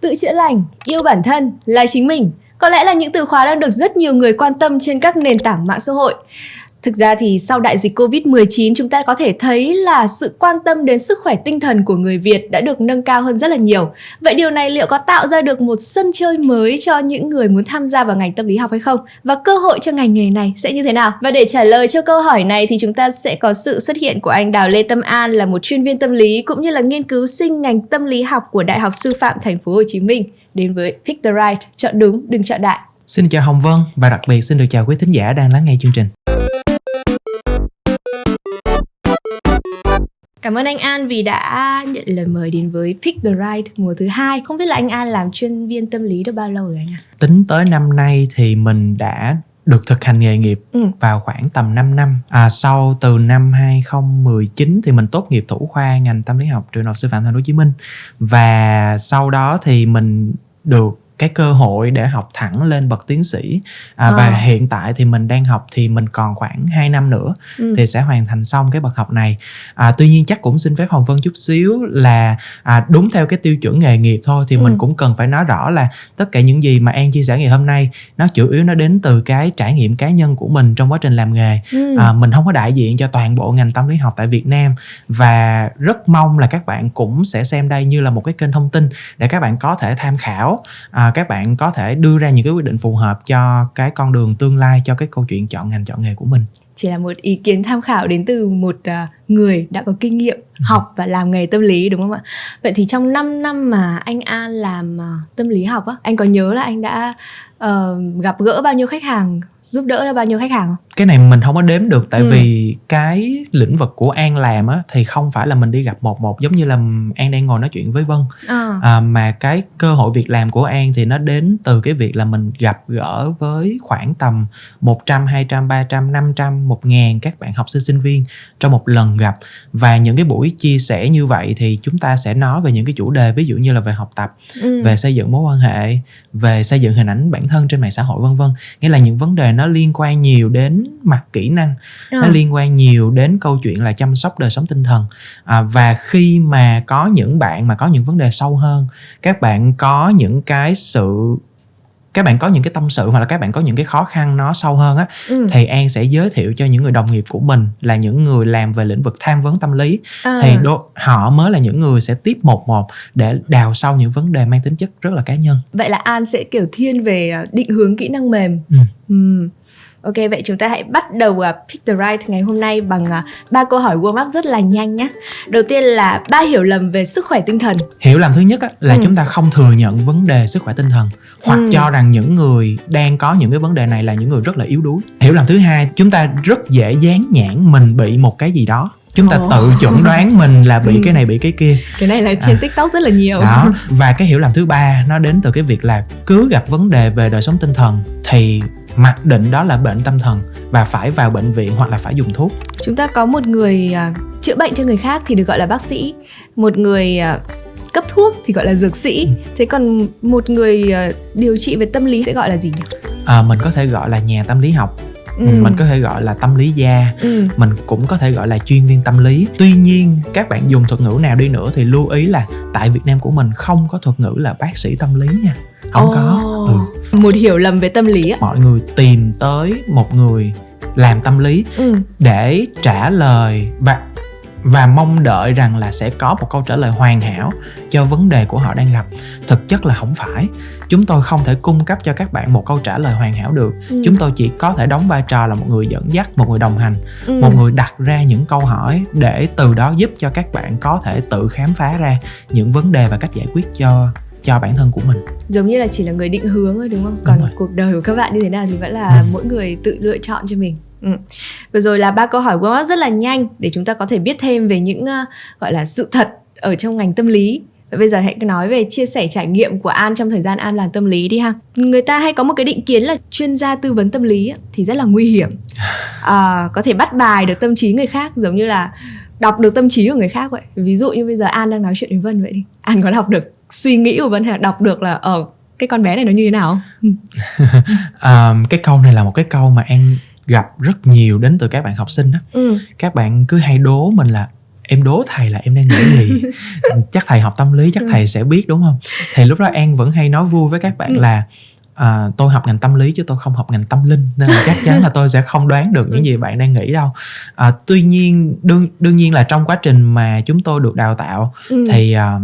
tự chữa lành, yêu bản thân, là chính mình. Có lẽ là những từ khóa đang được rất nhiều người quan tâm trên các nền tảng mạng xã hội. Thực ra thì sau đại dịch Covid-19 chúng ta có thể thấy là sự quan tâm đến sức khỏe tinh thần của người Việt đã được nâng cao hơn rất là nhiều. Vậy điều này liệu có tạo ra được một sân chơi mới cho những người muốn tham gia vào ngành tâm lý học hay không? Và cơ hội cho ngành nghề này sẽ như thế nào? Và để trả lời cho câu hỏi này thì chúng ta sẽ có sự xuất hiện của anh Đào Lê Tâm An là một chuyên viên tâm lý cũng như là nghiên cứu sinh ngành tâm lý học của Đại học Sư phạm Thành phố Hồ Chí Minh đến với Pick the Right, chọn đúng đừng chọn đại. Xin chào Hồng Vân và đặc biệt xin được chào quý thính giả đang lắng nghe chương trình. Cảm ơn anh An vì đã nhận lời mời đến với Pick the Right mùa thứ hai. Không biết là anh An làm chuyên viên tâm lý được bao lâu rồi anh ạ? Tính tới năm nay thì mình đã được thực hành nghề nghiệp ừ. vào khoảng tầm 5 năm. À, sau từ năm 2019 thì mình tốt nghiệp thủ khoa ngành tâm lý học trường đại học sư phạm Thành phố Hồ Chí Minh và sau đó thì mình được cái cơ hội để học thẳng lên bậc tiến sĩ à, à. và hiện tại thì mình đang học thì mình còn khoảng 2 năm nữa ừ. thì sẽ hoàn thành xong cái bậc học này à, tuy nhiên chắc cũng xin phép hồng vân chút xíu là à, đúng theo cái tiêu chuẩn nghề nghiệp thôi thì ừ. mình cũng cần phải nói rõ là tất cả những gì mà an chia sẻ ngày hôm nay nó chủ yếu nó đến từ cái trải nghiệm cá nhân của mình trong quá trình làm nghề ừ. à, mình không có đại diện cho toàn bộ ngành tâm lý học tại việt nam và rất mong là các bạn cũng sẽ xem đây như là một cái kênh thông tin để các bạn có thể tham khảo à, các bạn có thể đưa ra những cái quyết định phù hợp cho cái con đường tương lai cho cái câu chuyện chọn ngành chọn nghề của mình. Chỉ là một ý kiến tham khảo đến từ một uh, người đã có kinh nghiệm ừ. học và làm nghề tâm lý đúng không ạ? Vậy thì trong 5 năm mà anh An làm uh, tâm lý học á, anh có nhớ là anh đã uh, gặp gỡ bao nhiêu khách hàng giúp đỡ cho bao nhiêu khách hàng không? Cái này mình không có đếm được tại ừ. vì cái lĩnh vực của An làm á thì không phải là mình đi gặp một một giống như là An đang ngồi nói chuyện với Vân à. À, mà cái cơ hội việc làm của An thì nó đến từ cái việc là mình gặp gỡ với khoảng tầm 100, 200, 300, 500, 1000 các bạn học sinh sinh viên trong một lần gặp và những cái buổi chia sẻ như vậy thì chúng ta sẽ nói về những cái chủ đề ví dụ như là về học tập, ừ. về xây dựng mối quan hệ, về xây dựng hình ảnh bản thân trên mạng xã hội vân vân. Nghĩa là những vấn đề nó liên quan nhiều đến mặt kỹ năng à. nó liên quan nhiều đến câu chuyện là chăm sóc đời sống tinh thần à, và khi mà có những bạn mà có những vấn đề sâu hơn các bạn có những cái sự các bạn có những cái tâm sự hoặc là các bạn có những cái khó khăn nó sâu hơn á ừ. thì an sẽ giới thiệu cho những người đồng nghiệp của mình là những người làm về lĩnh vực tham vấn tâm lý à. thì đo, họ mới là những người sẽ tiếp một một để đào sâu những vấn đề mang tính chất rất là cá nhân vậy là an sẽ kiểu thiên về à, định hướng kỹ năng mềm ừ. Ừ. Ok vậy chúng ta hãy bắt đầu uh, Pick the Right ngày hôm nay bằng à, ba uh, câu hỏi warm up rất là nhanh nhé. Đầu tiên là ba hiểu lầm về sức khỏe tinh thần. Hiểu lầm thứ nhất á, là ừ. chúng ta không thừa nhận vấn đề sức khỏe tinh thần hoặc ừ. cho rằng những người đang có những cái vấn đề này là những người rất là yếu đuối. Hiểu lầm thứ hai, chúng ta rất dễ dán nhãn mình bị một cái gì đó chúng ta oh. tự chuẩn đoán mình là bị ừ. cái này bị cái kia cái này là trên à. tiktok rất là nhiều đó và cái hiểu lầm thứ ba nó đến từ cái việc là cứ gặp vấn đề về đời sống tinh thần thì mặc định đó là bệnh tâm thần và phải vào bệnh viện hoặc là phải dùng thuốc chúng ta có một người uh, chữa bệnh cho người khác thì được gọi là bác sĩ một người uh, cấp thuốc thì gọi là dược sĩ ừ. thế còn một người uh, điều trị về tâm lý sẽ gọi là gì nhỉ à, mình có thể gọi là nhà tâm lý học ừ. mình có thể gọi là tâm lý gia ừ. mình cũng có thể gọi là chuyên viên tâm lý tuy nhiên các bạn dùng thuật ngữ nào đi nữa thì lưu ý là tại việt nam của mình không có thuật ngữ là bác sĩ tâm lý nha không oh. có ừ. một hiểu lầm về tâm lý mọi người tìm tới một người làm tâm lý ừ. để trả lời và và mong đợi rằng là sẽ có một câu trả lời hoàn hảo cho vấn đề của họ đang gặp. Thực chất là không phải. Chúng tôi không thể cung cấp cho các bạn một câu trả lời hoàn hảo được. Ừ. chúng tôi chỉ có thể đóng vai trò là một người dẫn dắt một người đồng hành ừ. một người đặt ra những câu hỏi để từ đó giúp cho các bạn có thể tự khám phá ra những vấn đề và cách giải quyết cho cho bản thân của mình. Giống như là chỉ là người định hướng thôi đúng không? Còn đúng cuộc đời của các bạn như thế nào thì vẫn là ừ. mỗi người tự lựa chọn cho mình Ừ. Vừa rồi là ba câu hỏi của rất là nhanh để chúng ta có thể biết thêm về những uh, gọi là sự thật ở trong ngành tâm lý. Và bây giờ hãy nói về chia sẻ trải nghiệm của An trong thời gian An làm tâm lý đi ha. Người ta hay có một cái định kiến là chuyên gia tư vấn tâm lý thì rất là nguy hiểm. À, có thể bắt bài được tâm trí người khác giống như là đọc được tâm trí của người khác vậy. Ví dụ như bây giờ An đang nói chuyện với Vân vậy đi. An có đọc được suy nghĩ của Vân hay là đọc được là ở cái con bé này nó như thế nào? à, cái câu này là một cái câu mà An gặp rất nhiều đến từ các bạn học sinh đó ừ. các bạn cứ hay đố mình là em đố thầy là em đang nghĩ gì chắc thầy học tâm lý chắc ừ. thầy sẽ biết đúng không thì lúc đó an vẫn hay nói vui với các bạn ừ. là à, tôi học ngành tâm lý chứ tôi không học ngành tâm linh nên là chắc chắn là tôi sẽ không đoán được những ừ. gì bạn đang nghĩ đâu à, tuy nhiên đương đương nhiên là trong quá trình mà chúng tôi được đào tạo ừ. thì uh,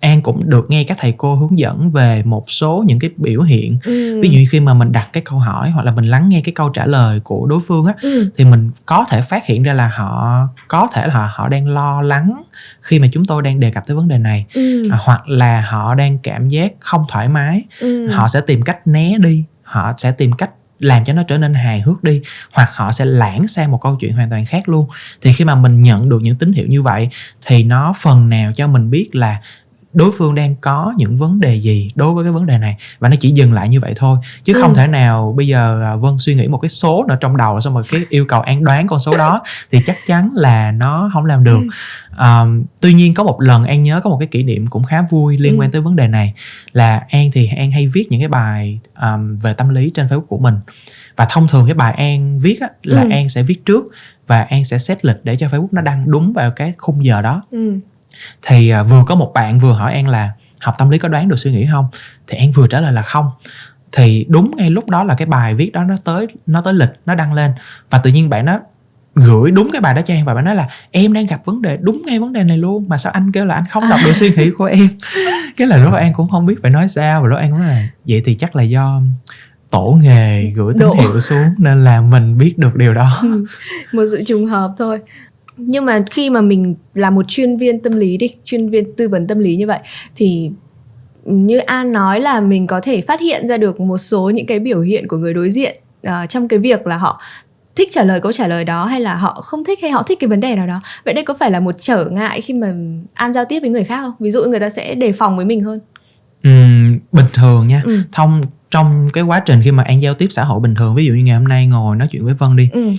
An cũng được nghe các thầy cô hướng dẫn về một số những cái biểu hiện ừ. ví dụ như khi mà mình đặt cái câu hỏi hoặc là mình lắng nghe cái câu trả lời của đối phương á ừ. thì mình có thể phát hiện ra là họ có thể là họ đang lo lắng khi mà chúng tôi đang đề cập tới vấn đề này ừ. à, hoặc là họ đang cảm giác không thoải mái ừ. họ sẽ tìm cách né đi họ sẽ tìm cách làm cho nó trở nên hài hước đi hoặc họ sẽ lãng sang một câu chuyện hoàn toàn khác luôn thì khi mà mình nhận được những tín hiệu như vậy thì nó phần nào cho mình biết là đối phương đang có những vấn đề gì đối với cái vấn đề này? Và nó chỉ dừng lại như vậy thôi. Chứ ừ. không thể nào bây giờ à, vân suy nghĩ một cái số nữa trong đầu xong rồi cái yêu cầu an đoán con số đó thì chắc chắn là nó không làm được. Um, tuy nhiên có một lần an nhớ có một cái kỷ niệm cũng khá vui liên ừ. quan tới vấn đề này là an thì an hay viết những cái bài um, về tâm lý trên facebook của mình. Và thông thường cái bài an viết á, là ừ. an sẽ viết trước và an sẽ set lịch để cho facebook nó đăng đúng vào cái khung giờ đó. Ừ thì à, vừa có một bạn vừa hỏi an là học tâm lý có đoán được suy nghĩ không? Thì an vừa trả lời là không. Thì đúng ngay lúc đó là cái bài viết đó nó tới nó tới lịch nó đăng lên. Và tự nhiên bạn nó gửi đúng cái bài đó cho em và bạn nói là em đang gặp vấn đề đúng ngay vấn đề này luôn. Mà sao anh kêu là anh không đọc được suy nghĩ của em? Cái là lúc đó an cũng không biết phải nói sao. Và lúc an cũng là vậy thì chắc là do tổ nghề gửi tín hiệu xuống nên là mình biết được điều đó. Một sự trùng hợp thôi nhưng mà khi mà mình là một chuyên viên tâm lý đi chuyên viên tư vấn tâm lý như vậy thì như an nói là mình có thể phát hiện ra được một số những cái biểu hiện của người đối diện uh, trong cái việc là họ thích trả lời câu trả lời đó hay là họ không thích hay họ thích cái vấn đề nào đó. Vậy đây có phải là một trở ngại khi mà an giao tiếp với người khác không? Ví dụ người ta sẽ đề phòng với mình hơn. Ừ, bình thường nha. Ừ. thông trong cái quá trình khi mà an giao tiếp xã hội bình thường ví dụ như ngày hôm nay ngồi nói chuyện với vân đi ừ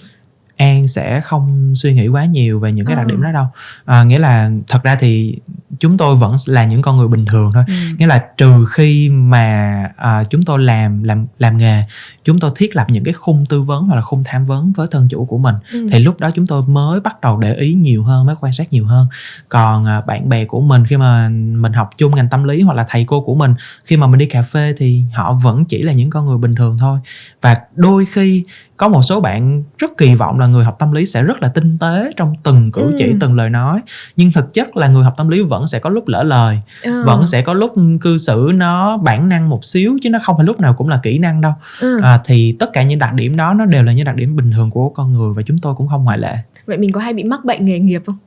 an sẽ không suy nghĩ quá nhiều về những cái đặc điểm đó đâu. À, nghĩa là thật ra thì chúng tôi vẫn là những con người bình thường thôi. Ừ. nghĩa là trừ khi mà à, chúng tôi làm làm làm nghề chúng tôi thiết lập những cái khung tư vấn hoặc là khung tham vấn với thân chủ của mình ừ. thì lúc đó chúng tôi mới bắt đầu để ý nhiều hơn mới quan sát nhiều hơn. Còn à, bạn bè của mình khi mà mình học chung ngành tâm lý hoặc là thầy cô của mình khi mà mình đi cà phê thì họ vẫn chỉ là những con người bình thường thôi. Và đôi khi có một số bạn rất kỳ vọng là người học tâm lý sẽ rất là tinh tế trong từng cử chỉ ừ. từng lời nói nhưng thực chất là người học tâm lý vẫn sẽ có lúc lỡ lời ừ. vẫn sẽ có lúc cư xử nó bản năng một xíu chứ nó không phải lúc nào cũng là kỹ năng đâu ừ. à, thì tất cả những đặc điểm đó nó đều là những đặc điểm bình thường của con người và chúng tôi cũng không ngoại lệ vậy mình có hay bị mắc bệnh nghề nghiệp không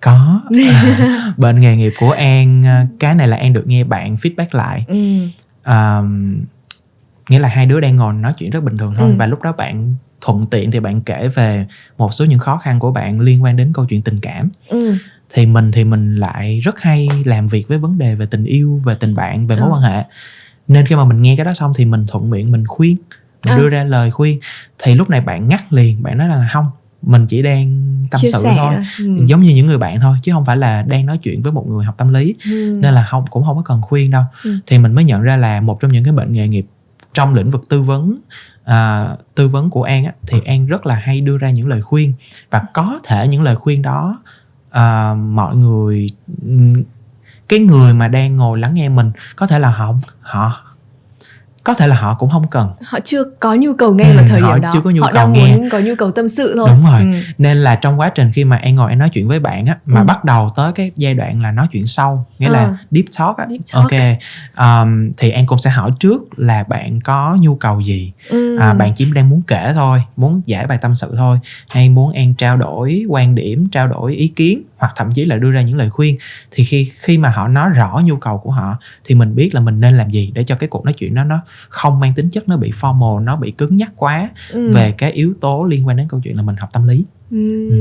có à, bệnh nghề nghiệp của an à, cái này là an được nghe bạn feedback lại ừ. à, nghĩa là hai đứa đang ngồi nói chuyện rất bình thường thôi ừ. và lúc đó bạn thuận tiện thì bạn kể về một số những khó khăn của bạn liên quan đến câu chuyện tình cảm ừ. thì mình thì mình lại rất hay làm việc với vấn đề về tình yêu về tình bạn về mối ừ. quan hệ nên khi mà mình nghe cái đó xong thì mình thuận miệng mình khuyên mình ừ. đưa ra lời khuyên thì lúc này bạn ngắt liền bạn nói là không mình chỉ đang tâm Chia sự sẻ. thôi ừ. giống như những người bạn thôi chứ không phải là đang nói chuyện với một người học tâm lý ừ. nên là không cũng không có cần khuyên đâu ừ. thì mình mới nhận ra là một trong những cái bệnh nghề nghiệp trong lĩnh vực tư vấn à, tư vấn của an á, thì an rất là hay đưa ra những lời khuyên. Và có thể những lời khuyên đó à, mọi người cái người mà đang ngồi lắng nghe mình có thể là họ họ có thể là họ cũng không cần họ chưa có nhu cầu nghe ừ, vào thời điểm đó chưa có nhu họ cầu đang nghe. muốn có nhu cầu tâm sự thôi đúng rồi ừ. nên là trong quá trình khi mà em ngồi em nói chuyện với bạn á mà ừ. bắt đầu tới cái giai đoạn là nói chuyện sâu nghĩa ừ. là deep talk á deep talk. ok um, thì em cũng sẽ hỏi trước là bạn có nhu cầu gì ừ. à, bạn chỉ đang muốn kể thôi muốn giải bài tâm sự thôi hay muốn em trao đổi quan điểm trao đổi ý kiến hoặc thậm chí là đưa ra những lời khuyên thì khi khi mà họ nói rõ nhu cầu của họ thì mình biết là mình nên làm gì để cho cái cuộc nói chuyện đó nó không mang tính chất nó bị formal nó bị cứng nhắc quá ừ. về cái yếu tố liên quan đến câu chuyện là mình học tâm lý ừ. Ừ.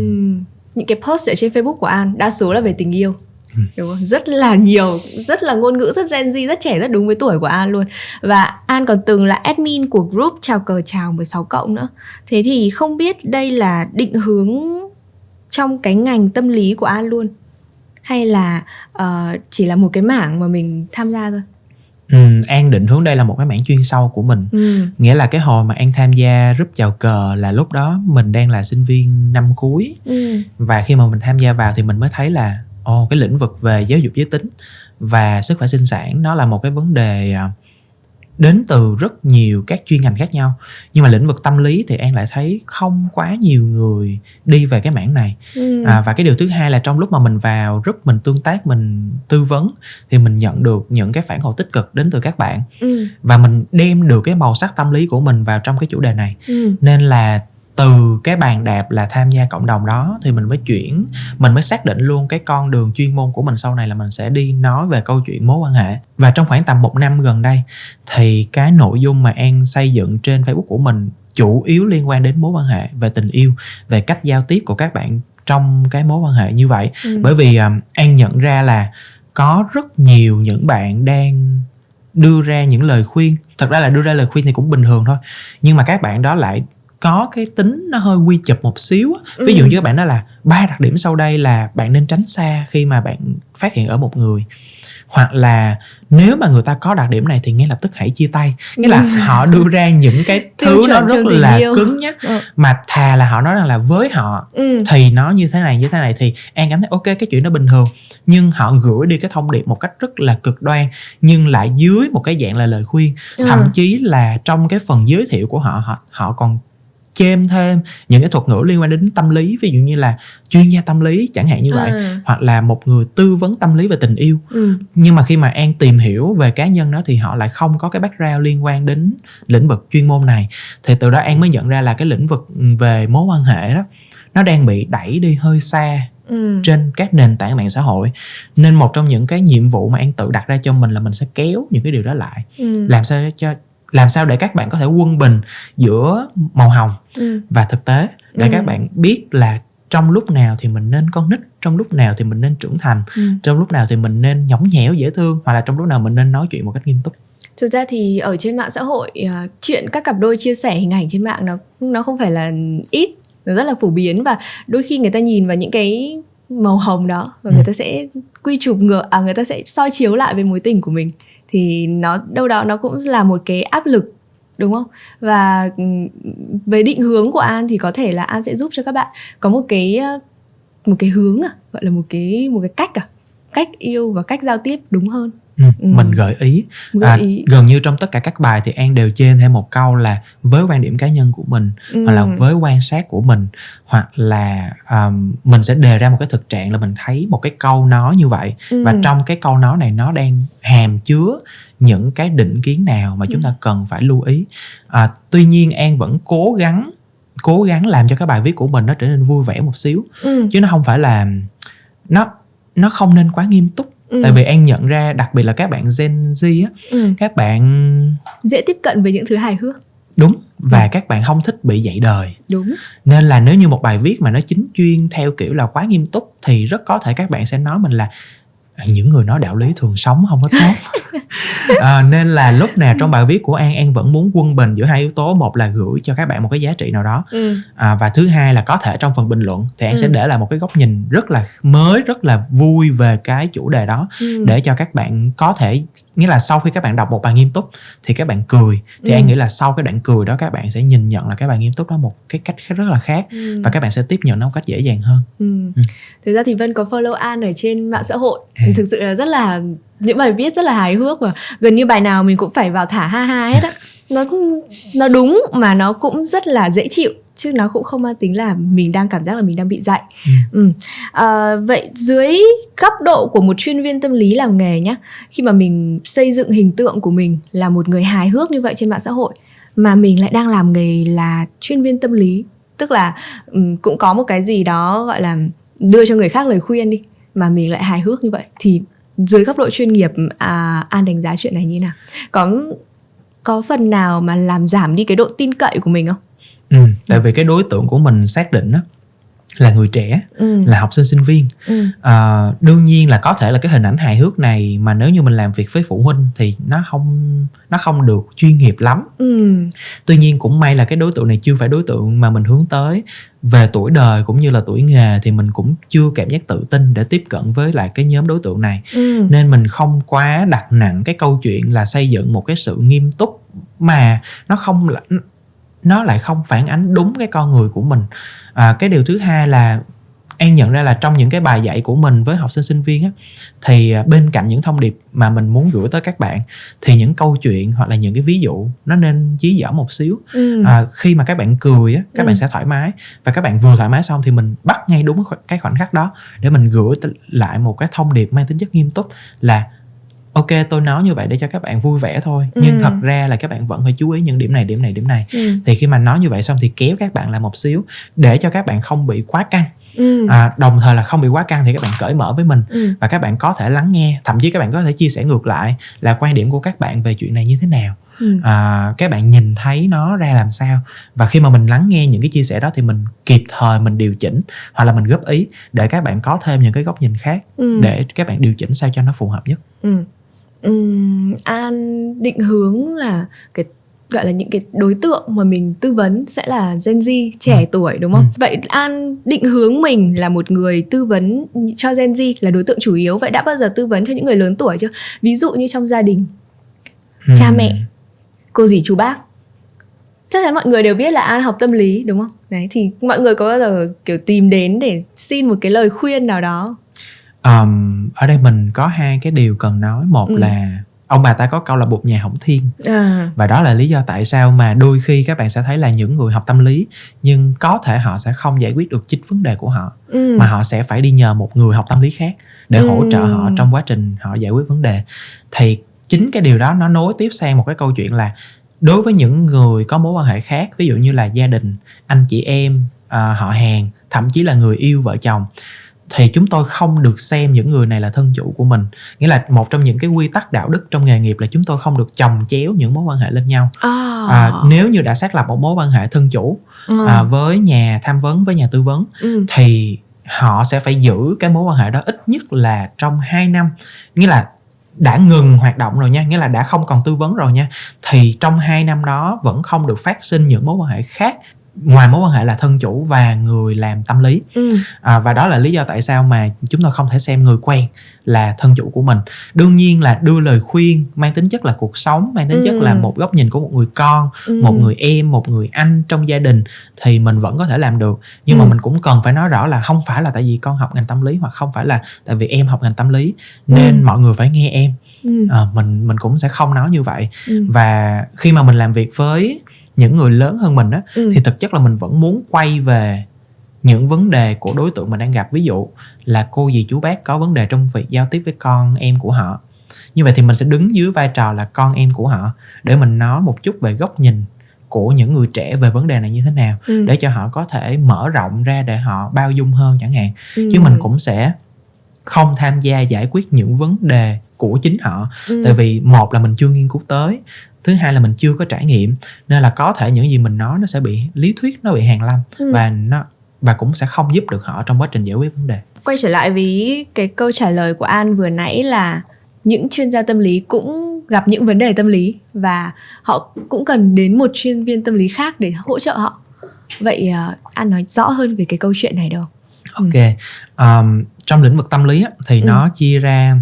những cái post ở trên facebook của an đa số là về tình yêu ừ. Đúng không? rất là nhiều rất là ngôn ngữ rất gen z rất trẻ rất đúng với tuổi của an luôn và an còn từng là admin của group chào cờ chào 16 cộng nữa thế thì không biết đây là định hướng trong cái ngành tâm lý của an luôn hay là uh, chỉ là một cái mảng mà mình tham gia thôi Ừ, An định hướng đây là một cái mảng chuyên sâu của mình ừ. Nghĩa là cái hồi mà An tham gia group chào cờ là lúc đó mình đang là sinh viên năm cuối ừ. Và khi mà mình tham gia vào thì mình mới thấy là Ồ, cái lĩnh vực về giáo dục giới tính và sức khỏe sinh sản nó là một cái vấn đề uh, đến từ rất nhiều các chuyên ngành khác nhau nhưng mà lĩnh vực tâm lý thì an lại thấy không quá nhiều người đi về cái mảng này ừ. à, và cái điều thứ hai là trong lúc mà mình vào rất mình tương tác mình tư vấn thì mình nhận được những cái phản hồi tích cực đến từ các bạn ừ. và mình đem được cái màu sắc tâm lý của mình vào trong cái chủ đề này ừ. nên là từ cái bàn đạp là tham gia cộng đồng đó thì mình mới chuyển mình mới xác định luôn cái con đường chuyên môn của mình sau này là mình sẽ đi nói về câu chuyện mối quan hệ. Và trong khoảng tầm một năm gần đây thì cái nội dung mà an xây dựng trên facebook của mình chủ yếu liên quan đến mối quan hệ về tình yêu về cách giao tiếp của các bạn trong cái mối quan hệ như vậy. Ừ. bởi vì um, an nhận ra là có rất nhiều những bạn đang đưa ra những lời khuyên. Thật ra là đưa ra lời khuyên thì cũng bình thường thôi nhưng mà các bạn đó lại có cái tính nó hơi quy chụp một xíu ví ừ. dụ như các bạn nói là ba đặc điểm sau đây là bạn nên tránh xa khi mà bạn phát hiện ở một người hoặc là nếu mà người ta có đặc điểm này thì ngay lập tức hãy chia tay nghĩa là ừ. họ đưa ra những cái thứ nó rất là yêu. cứng nhắc ừ. mà thà là họ nói rằng là với họ ừ. thì nó như thế này như thế này thì an cảm thấy ok cái chuyện đó bình thường nhưng họ gửi đi cái thông điệp một cách rất là cực đoan nhưng lại dưới một cái dạng là lời khuyên ừ. thậm chí là trong cái phần giới thiệu của họ họ họ còn chêm thêm những cái thuật ngữ liên quan đến tâm lý ví dụ như là chuyên gia tâm lý chẳng hạn như vậy à. hoặc là một người tư vấn tâm lý về tình yêu ừ. nhưng mà khi mà an tìm hiểu về cá nhân đó thì họ lại không có cái background liên quan đến lĩnh vực chuyên môn này thì từ đó an mới nhận ra là cái lĩnh vực về mối quan hệ đó nó đang bị đẩy đi hơi xa Ừ. trên các nền tảng mạng xã hội nên một trong những cái nhiệm vụ mà an tự đặt ra cho mình là mình sẽ kéo những cái điều đó lại ừ. làm sao cho làm sao để các bạn có thể quân bình giữa màu hồng ừ. và thực tế để ừ. các bạn biết là trong lúc nào thì mình nên con nít trong lúc nào thì mình nên trưởng thành ừ. trong lúc nào thì mình nên nhõng nhẽo dễ thương hoặc là trong lúc nào mình nên nói chuyện một cách nghiêm túc thực ra thì ở trên mạng xã hội uh, chuyện các cặp đôi chia sẻ hình ảnh trên mạng nó nó không phải là ít nó rất là phổ biến và đôi khi người ta nhìn vào những cái màu hồng đó và ừ. người ta sẽ quy chụp ngược à người ta sẽ soi chiếu lại với mối tình của mình thì nó, đâu đó nó cũng là một cái áp lực, đúng không? Và ừ, về định hướng của an thì có thể là an sẽ giúp cho các bạn có một cái ờ, một cái hướng à gọi là một cái một cái cách à cách yêu và cách giao tiếp đúng hơn. Ừ, ừ. mình gợi ý, gợi à, ý. gần như trong tất cả các bài thì an đều trên thêm một câu là với quan điểm cá nhân của mình ừ. hoặc là với quan sát của mình hoặc là um, mình sẽ đề ra một cái thực trạng là mình thấy một cái câu nói như vậy ừ. và trong cái câu nói này nó đang hàm chứa những cái định kiến nào mà chúng ừ. ta cần phải lưu ý à, tuy nhiên an vẫn cố gắng cố gắng làm cho cái bài viết của mình nó trở nên vui vẻ một xíu ừ. chứ nó không phải là nó nó không nên quá nghiêm túc Ừ. tại vì an nhận ra đặc biệt là các bạn gen z á ừ. các bạn dễ tiếp cận với những thứ hài hước đúng và ừ. các bạn không thích bị dạy đời đúng nên là nếu như một bài viết mà nó chính chuyên theo kiểu là quá nghiêm túc thì rất có thể các bạn sẽ nói mình là những người nói đạo lý thường sống không có tốt à, nên là lúc nào trong bài viết của an an vẫn muốn quân bình giữa hai yếu tố một là gửi cho các bạn một cái giá trị nào đó ừ. à, và thứ hai là có thể trong phần bình luận thì an ừ. sẽ để lại một cái góc nhìn rất là mới rất là vui về cái chủ đề đó ừ. để cho các bạn có thể nghĩa là sau khi các bạn đọc một bài nghiêm túc thì các bạn cười thì ừ. an nghĩ là sau cái đoạn cười đó các bạn sẽ nhìn nhận là cái bài nghiêm túc đó một cái cách rất là khác ừ. và các bạn sẽ tiếp nhận nó một cách dễ dàng hơn ừ. Ừ. thực ra thì vân có follow an ở trên mạng xã hội à. Thực sự là rất là những bài viết rất là hài hước và gần như bài nào mình cũng phải vào thả ha ha hết á nó nó đúng mà nó cũng rất là dễ chịu chứ nó cũng không mang tính là mình đang cảm giác là mình đang bị dạy ừ. Ừ. À, vậy dưới góc độ của một chuyên viên tâm lý làm nghề nhá khi mà mình xây dựng hình tượng của mình là một người hài hước như vậy trên mạng xã hội mà mình lại đang làm nghề là chuyên viên tâm lý tức là um, cũng có một cái gì đó gọi là đưa cho người khác lời khuyên đi mà mình lại hài hước như vậy. Thì dưới góc độ chuyên nghiệp à, an đánh giá chuyện này như nào? Có có phần nào mà làm giảm đi cái độ tin cậy của mình không? Ừ, tại vì cái đối tượng của mình xác định á là người trẻ ừ. là học sinh sinh viên Ừ. à, đương nhiên là có thể là cái hình ảnh hài hước này mà nếu như mình làm việc với phụ huynh thì nó không nó không được chuyên nghiệp lắm Ừ. tuy nhiên cũng may là cái đối tượng này chưa phải đối tượng mà mình hướng tới về tuổi đời cũng như là tuổi nghề thì mình cũng chưa cảm giác tự tin để tiếp cận với lại cái nhóm đối tượng này Ừ. nên mình không quá đặt nặng cái câu chuyện là xây dựng một cái sự nghiêm túc mà nó không là nó lại không phản ánh đúng cái con người của mình à, cái điều thứ hai là An nhận ra là trong những cái bài dạy của mình với học sinh sinh viên á thì à, bên cạnh những thông điệp mà mình muốn gửi tới các bạn thì những câu chuyện hoặc là những cái ví dụ nó nên dí dỏm một xíu Ừ. à, khi mà các bạn cười á các Ừ. bạn sẽ thoải mái và các bạn vừa thoải mái xong thì mình bắt ngay đúng cái khoảnh- khắc đó để mình gửi lại một cái thông điệp mang tính chất nghiêm túc là ok tôi nói như vậy để cho các bạn vui vẻ thôi Ừ. nhưng thật ra là các bạn vẫn phải chú ý những điểm này điểm này điểm này Ừ. thì khi mà nói như vậy xong thì kéo các bạn lại một xíu để cho các bạn không bị quá căng Ừ. à, đồng thời là không bị quá căng thì các bạn cởi mở với mình Ừ. và các bạn có thể lắng nghe thậm chí các bạn có thể chia sẻ ngược lại là quan điểm của các bạn về chuyện này như thế nào Ừ. à, các bạn nhìn thấy nó ra làm sao và khi mà mình lắng nghe những cái chia sẻ đó thì mình kịp thời mình điều chỉnh hoặc là mình góp ý để các bạn có thêm những cái góc nhìn khác Ừ. để các bạn điều chỉnh sao cho nó phù hợp nhất Ừ. Ừm, An định hướng là cái gọi là những cái đối tượng mà mình tư vấn sẽ là Gen Z trẻ Ừ. tuổi đúng không? Ừ. Vậy An định hướng mình là một người tư vấn cho Gen Z là đối tượng chủ yếu. Vậy đã bao giờ tư vấn cho những người lớn tuổi chưa? Ví dụ như trong gia đình, cha Ừm. mẹ, cô dì chú bác. Chắc chắn mọi người đều biết là An học tâm lý đúng không? Đấy thì mọi người có bao giờ kiểu tìm đến để xin một cái lời khuyên nào đó? Ờm, ở đây mình có hai cái điều cần nói một Ừ. là ông bà ta có câu là bột nhà hỏng thiên À, và đó là lý do tại sao mà đôi khi các bạn sẽ thấy là những người học tâm lý nhưng có thể họ sẽ không giải quyết được chính vấn đề của họ ừ. mà họ sẽ phải đi nhờ một người học tâm lý khác để hỗ trợ Ừ. họ trong quá trình họ giải quyết vấn đề thì chính cái điều đó nó nối tiếp sang một cái câu chuyện là đối với những người có mối quan hệ khác ví dụ như là gia đình anh chị em à, họ hàng thậm chí là người yêu vợ chồng thì chúng tôi không được xem những người này là thân chủ của mình nghĩa là một trong những cái quy tắc đạo đức trong nghề nghiệp là chúng tôi không được chồng chéo những mối quan hệ lên nhau À. à, nếu như đã xác lập một mối quan hệ thân chủ Ừ. à, với nhà tham vấn với nhà tư vấn Ừ. thì họ sẽ phải giữ cái mối quan hệ đó ít nhất là trong 2 năm nghĩa là đã ngừng hoạt động rồi nha nghĩa là đã không còn tư vấn rồi nha thì trong 2 năm đó vẫn không được phát sinh những mối quan hệ khác ngoài mối quan hệ là thân chủ và người làm tâm lý Ừ. à, và đó là lý do tại sao mà chúng tôi không thể xem người quen là thân chủ của mình đương nhiên là đưa lời khuyên mang tính chất là cuộc sống mang tính chất Ừ. là một góc nhìn của một người con Ừ. một người em một người anh trong gia đình thì mình vẫn có thể làm được nhưng Ừ. mà mình cũng cần phải nói rõ là không phải là tại vì con học ngành tâm lý hoặc không phải là tại vì em học ngành tâm lý nên Ừ. mọi người phải nghe em Ừ. à, mình mình cũng sẽ không nói như vậy Ừ. và khi mà mình làm việc với những người lớn hơn mình á Ừ. thì thực chất là mình vẫn muốn quay về những vấn đề của đối tượng mình đang gặp ví dụ là cô dì chú bác có vấn đề trong việc giao tiếp với con em của họ như vậy thì mình sẽ đứng dưới vai trò là con em của họ để mình nói một chút về góc nhìn của những người trẻ về vấn đề này như thế nào Ừ. để cho họ có thể mở rộng ra để họ bao dung hơn chẳng hạn Ừ. chứ mình cũng sẽ không tham gia giải quyết những vấn đề của chính họ Ừ. tại vì một là mình chưa nghiên cứu tới thứ hai là mình chưa có trải nghiệm nên là có thể những gì mình nói nó sẽ bị lý thuyết nó bị hàn lâm Ừ. và nó và cũng sẽ không giúp được họ trong quá trình giải quyết vấn đề quay trở lại với cái câu trả lời của An vừa nãy là những chuyên gia tâm lý cũng gặp những vấn đề tâm lý và họ cũng cần đến một chuyên viên tâm lý khác để hỗ trợ họ. Vậy à, An nói rõ hơn về cái câu chuyện này đâu. Ok um, trong lĩnh vực tâm lý á, thì Ừ. nó chia ra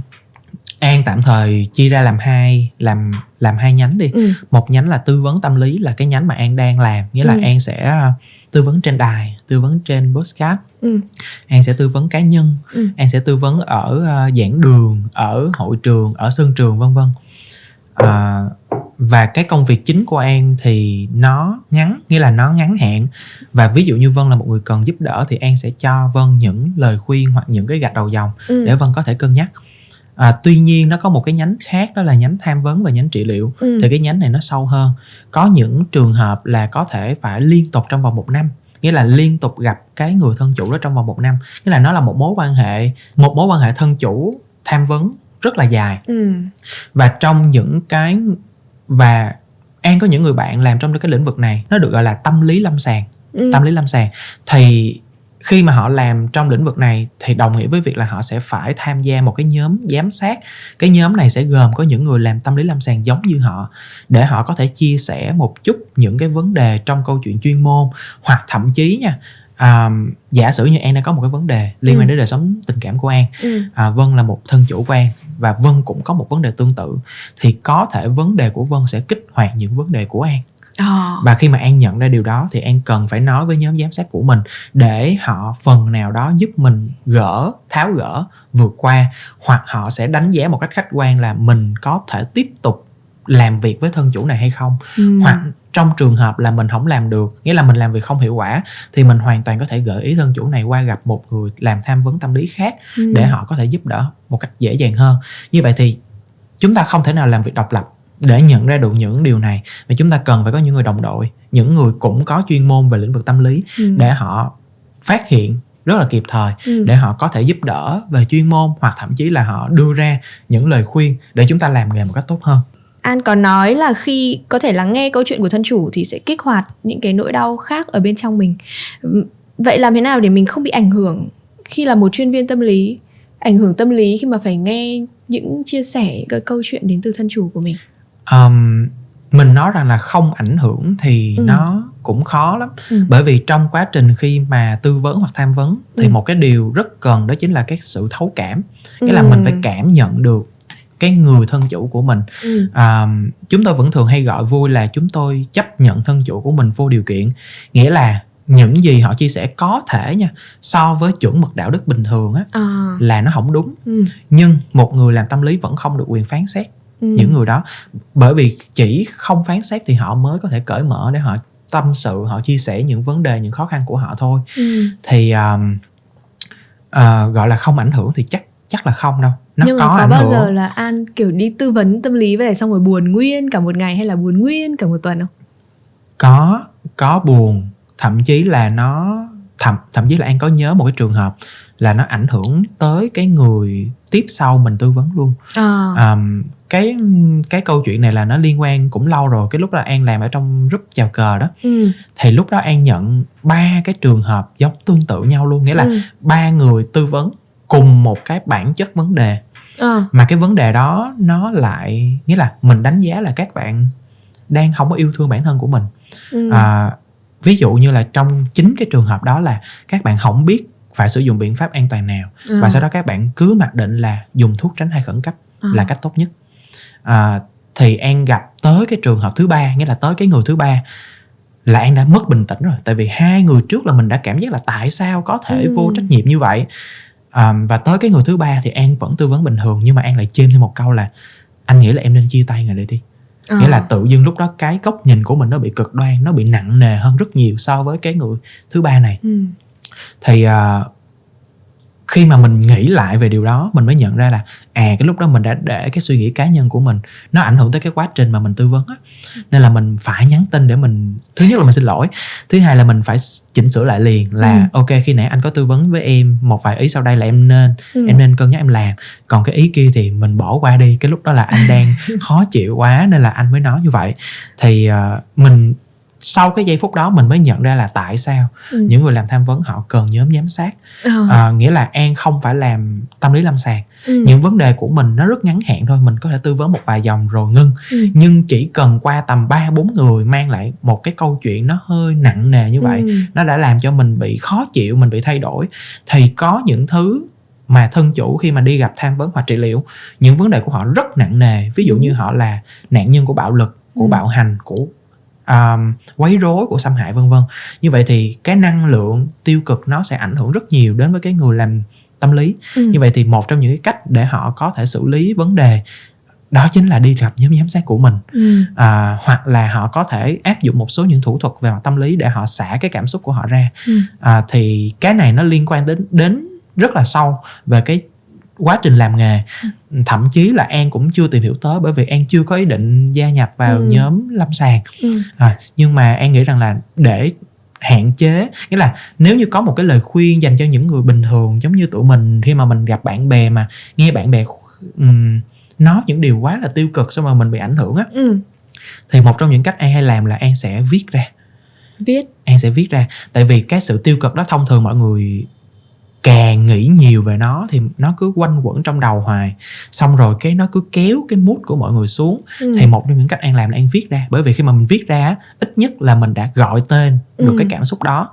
an tạm thời chia ra làm hai làm làm hai nhánh đi Ừ. một nhánh là tư vấn tâm lý là cái nhánh mà an đang làm nghĩa là Ừ. an sẽ uh, tư vấn trên đài tư vấn trên podcast Ừ. an sẽ tư vấn cá nhân Ừ. an sẽ tư vấn ở uh, giảng đường ở hội trường ở sân trường vân vân à, và cái công việc chính của an thì nó ngắn nghĩa là nó ngắn hạn và ví dụ như vân là một người cần giúp đỡ thì an sẽ cho vân những lời khuyên hoặc những cái gạch đầu dòng Ừ. để vân có thể cân nhắc à, tuy nhiên nó có một cái nhánh khác đó là nhánh tham vấn và nhánh trị liệu Ừ. thì cái nhánh này nó sâu hơn có những trường hợp là có thể phải liên tục trong vòng một năm nghĩa là liên tục gặp cái người thân chủ đó trong vòng một năm nghĩa là nó là một mối quan hệ một mối quan hệ thân chủ tham vấn rất là dài Ừ. và trong những cái và an có những người bạn làm trong cái lĩnh vực này nó được gọi là tâm lý lâm sàng Ừ. tâm lý lâm sàng thì khi mà họ làm trong lĩnh vực này thì đồng nghĩa với việc là họ sẽ phải tham gia một cái nhóm giám sát cái nhóm này sẽ gồm có những người làm tâm lý lâm sàng giống như họ để họ có thể chia sẻ một chút những cái vấn đề trong câu chuyện chuyên môn hoặc thậm chí nha à, giả sử như an đang có một cái vấn đề liên quan ừ. đến đời sống tình cảm của an ừ. à, vân là một thân chủ của an và vân cũng có một vấn đề tương tự thì có thể vấn đề của vân sẽ kích hoạt những vấn đề của an Oh. và khi mà an nhận ra điều đó thì an cần phải nói với nhóm giám sát của mình để họ phần nào đó giúp mình gỡ tháo gỡ vượt qua hoặc họ sẽ đánh giá một cách khách quan là mình có thể tiếp tục làm việc với thân chủ này hay không ừ. hoặc trong trường hợp là mình không làm được nghĩa là mình làm việc không hiệu quả thì mình hoàn toàn có thể gợi ý thân chủ này qua gặp một người làm tham vấn tâm lý khác ừ. để họ có thể giúp đỡ một cách dễ dàng hơn như vậy thì chúng ta không thể nào làm việc độc lập để nhận ra được những điều này và chúng ta cần phải có những người đồng đội những người cũng có chuyên môn về lĩnh vực tâm lý ừ. để họ phát hiện rất là kịp thời ừ. để họ có thể giúp đỡ về chuyên môn hoặc thậm chí là họ đưa ra những lời khuyên để chúng ta làm nghề một cách tốt hơn An có nói là khi có thể lắng nghe câu chuyện của thân chủ thì sẽ kích hoạt những cái nỗi đau khác ở bên trong mình. Vậy làm thế nào để mình không bị ảnh hưởng khi là một chuyên viên tâm lý, ảnh hưởng tâm lý khi mà phải nghe những chia sẻ cái câu chuyện đến từ thân chủ của mình? Um, mình nói rằng là không ảnh hưởng thì ừ. nó cũng khó lắm ừ. bởi vì trong quá trình khi mà tư vấn hoặc tham vấn thì ừ. một cái điều rất cần đó chính là cái sự thấu cảm nghĩa ừ. là mình phải cảm nhận được cái người thân chủ của mình ừ. à, chúng tôi vẫn thường hay gọi vui là chúng tôi chấp nhận thân chủ của mình vô điều kiện nghĩa là những gì họ chia sẻ có thể nha so với chuẩn mực đạo đức bình thường á à. là nó không đúng ừ. nhưng một người làm tâm lý vẫn không được quyền phán xét ừ. những người đó bởi vì chỉ không phán xét thì họ mới có thể cởi mở để họ tâm sự họ chia sẻ những vấn đề những khó khăn của họ thôi ừ. thì um, uh, gọi là không ảnh hưởng thì chắc chắc là không đâu nó nhưng có mà có bao hưởng. giờ là an kiểu đi tư vấn tâm lý về xong rồi buồn nguyên cả một ngày hay là buồn nguyên cả một tuần không có có buồn thậm chí là nó thậm thậm chí là an có nhớ một cái trường hợp là nó ảnh hưởng tới cái người tiếp sau mình tư vấn luôn à. um, cái cái câu chuyện này là nó liên quan cũng lâu rồi cái lúc đó an làm ở trong group chào cờ đó ừ. thì lúc đó an nhận ba cái trường hợp giống tương tự nhau luôn nghĩa là ừ. ba người tư vấn cùng một cái bản chất vấn đề à. mà cái vấn đề đó nó lại nghĩa là mình đánh giá là các bạn đang không có yêu thương bản thân của mình ừ. à, ví dụ như là trong chính cái trường hợp đó là các bạn không biết phải sử dụng biện pháp an toàn nào à. và sau đó các bạn cứ mặc định là dùng thuốc tránh thai khẩn cấp à. là cách tốt nhất à, thì an gặp tới cái trường hợp thứ ba nghĩa là tới cái người thứ ba là an đã mất bình tĩnh rồi tại vì hai người trước là mình đã cảm giác là tại sao có thể ừ. vô trách nhiệm như vậy um, và tới cái người thứ ba thì an vẫn tư vấn bình thường nhưng mà an lại chêm thêm một câu là anh nghĩ là em nên chia tay người này đi à. nghĩa là tự dưng lúc đó cái góc nhìn của mình nó bị cực đoan nó bị nặng nề hơn rất nhiều so với cái người thứ ba này ừ. thì uh, khi mà mình nghĩ lại về điều đó mình mới nhận ra là à cái lúc đó mình đã để cái suy nghĩ cá nhân của mình nó ảnh hưởng tới cái quá trình mà mình tư vấn á nên là mình phải nhắn tin để mình thứ nhất là mình xin lỗi thứ hai là mình phải chỉnh sửa lại liền là ừ. ok khi nãy anh có tư vấn với em một vài ý sau đây là em nên ừ. em nên cân nhắc em làm còn cái ý kia thì mình bỏ qua đi cái lúc đó là anh đang khó chịu quá nên là anh mới nói như vậy thì uh, mình sau cái giây phút đó mình mới nhận ra là tại sao ừ. những người làm tham vấn họ cần nhóm giám sát ừ. à, nghĩa là an không phải làm tâm lý lâm sàng ừ. những vấn đề của mình nó rất ngắn hạn thôi mình có thể tư vấn một vài dòng rồi ngưng ừ. nhưng chỉ cần qua tầm ba bốn người mang lại một cái câu chuyện nó hơi nặng nề như vậy ừ. nó đã làm cho mình bị khó chịu mình bị thay đổi thì có những thứ mà thân chủ khi mà đi gặp tham vấn hoặc trị liệu những vấn đề của họ rất nặng nề ví dụ ừ. như họ là nạn nhân của bạo lực của ừ. bạo hành của um, quấy rối của xâm hại vân vân như vậy thì cái năng lượng tiêu cực nó sẽ ảnh hưởng rất nhiều đến với cái người làm tâm lý ừ. như vậy thì một trong những cái cách để họ có thể xử lý vấn đề đó chính là đi gặp nhóm giám sát của mình ừ. à, hoặc là họ có thể áp dụng một số những thủ thuật về mặt tâm lý để họ xả cái cảm xúc của họ ra ừ. à, thì cái này nó liên quan đến đến rất là sâu về cái quá trình làm nghề thậm chí là an cũng chưa tìm hiểu tới bởi vì an chưa có ý định gia nhập vào ừ. nhóm lâm sàng ừ. à, nhưng mà an nghĩ rằng là để hạn chế nghĩa là nếu như có một cái lời khuyên dành cho những người bình thường giống như tụi mình khi mà mình gặp bạn bè mà nghe bạn bè um, nói những điều quá là tiêu cực xong rồi mình bị ảnh hưởng á ừ. thì một trong những cách an hay làm là an sẽ viết ra viết an sẽ viết ra tại vì cái sự tiêu cực đó thông thường mọi người càng nghĩ nhiều về nó thì nó cứ quanh quẩn trong đầu hoài xong rồi cái nó cứ kéo cái mút của mọi người xuống ừ. thì một trong những cách an làm là an viết ra bởi vì khi mà mình viết ra ít nhất là mình đã gọi tên được Ừ. cái cảm xúc đó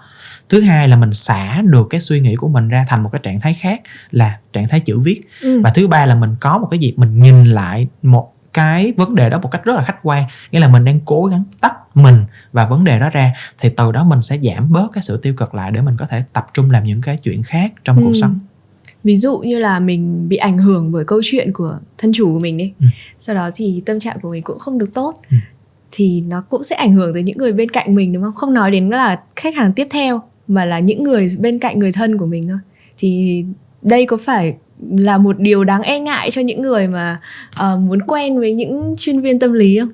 thứ hai là mình xả được cái suy nghĩ của mình ra thành một cái trạng thái khác là trạng thái chữ viết ừ. và thứ ba là mình có một cái gì mình nhìn lại một cái vấn đề đó một cách rất là khách quan nghĩa là mình đang cố gắng tách mình và vấn đề đó ra thì từ đó mình sẽ giảm bớt cái sự tiêu cực lại để mình có thể tập trung làm những cái chuyện khác trong cuộc Ừ. sống ví dụ như là mình bị ảnh hưởng bởi câu chuyện của thân chủ của mình đi Ừ. sau đó thì tâm trạng của mình cũng không được tốt Ừ. thì nó cũng sẽ ảnh hưởng tới những người bên cạnh mình đúng không không nói đến là khách hàng tiếp theo mà là những người bên cạnh người thân của mình thôi thì đây có phải là một điều đáng e ngại cho những người mà ờ, muốn quen với những chuyên viên tâm lý không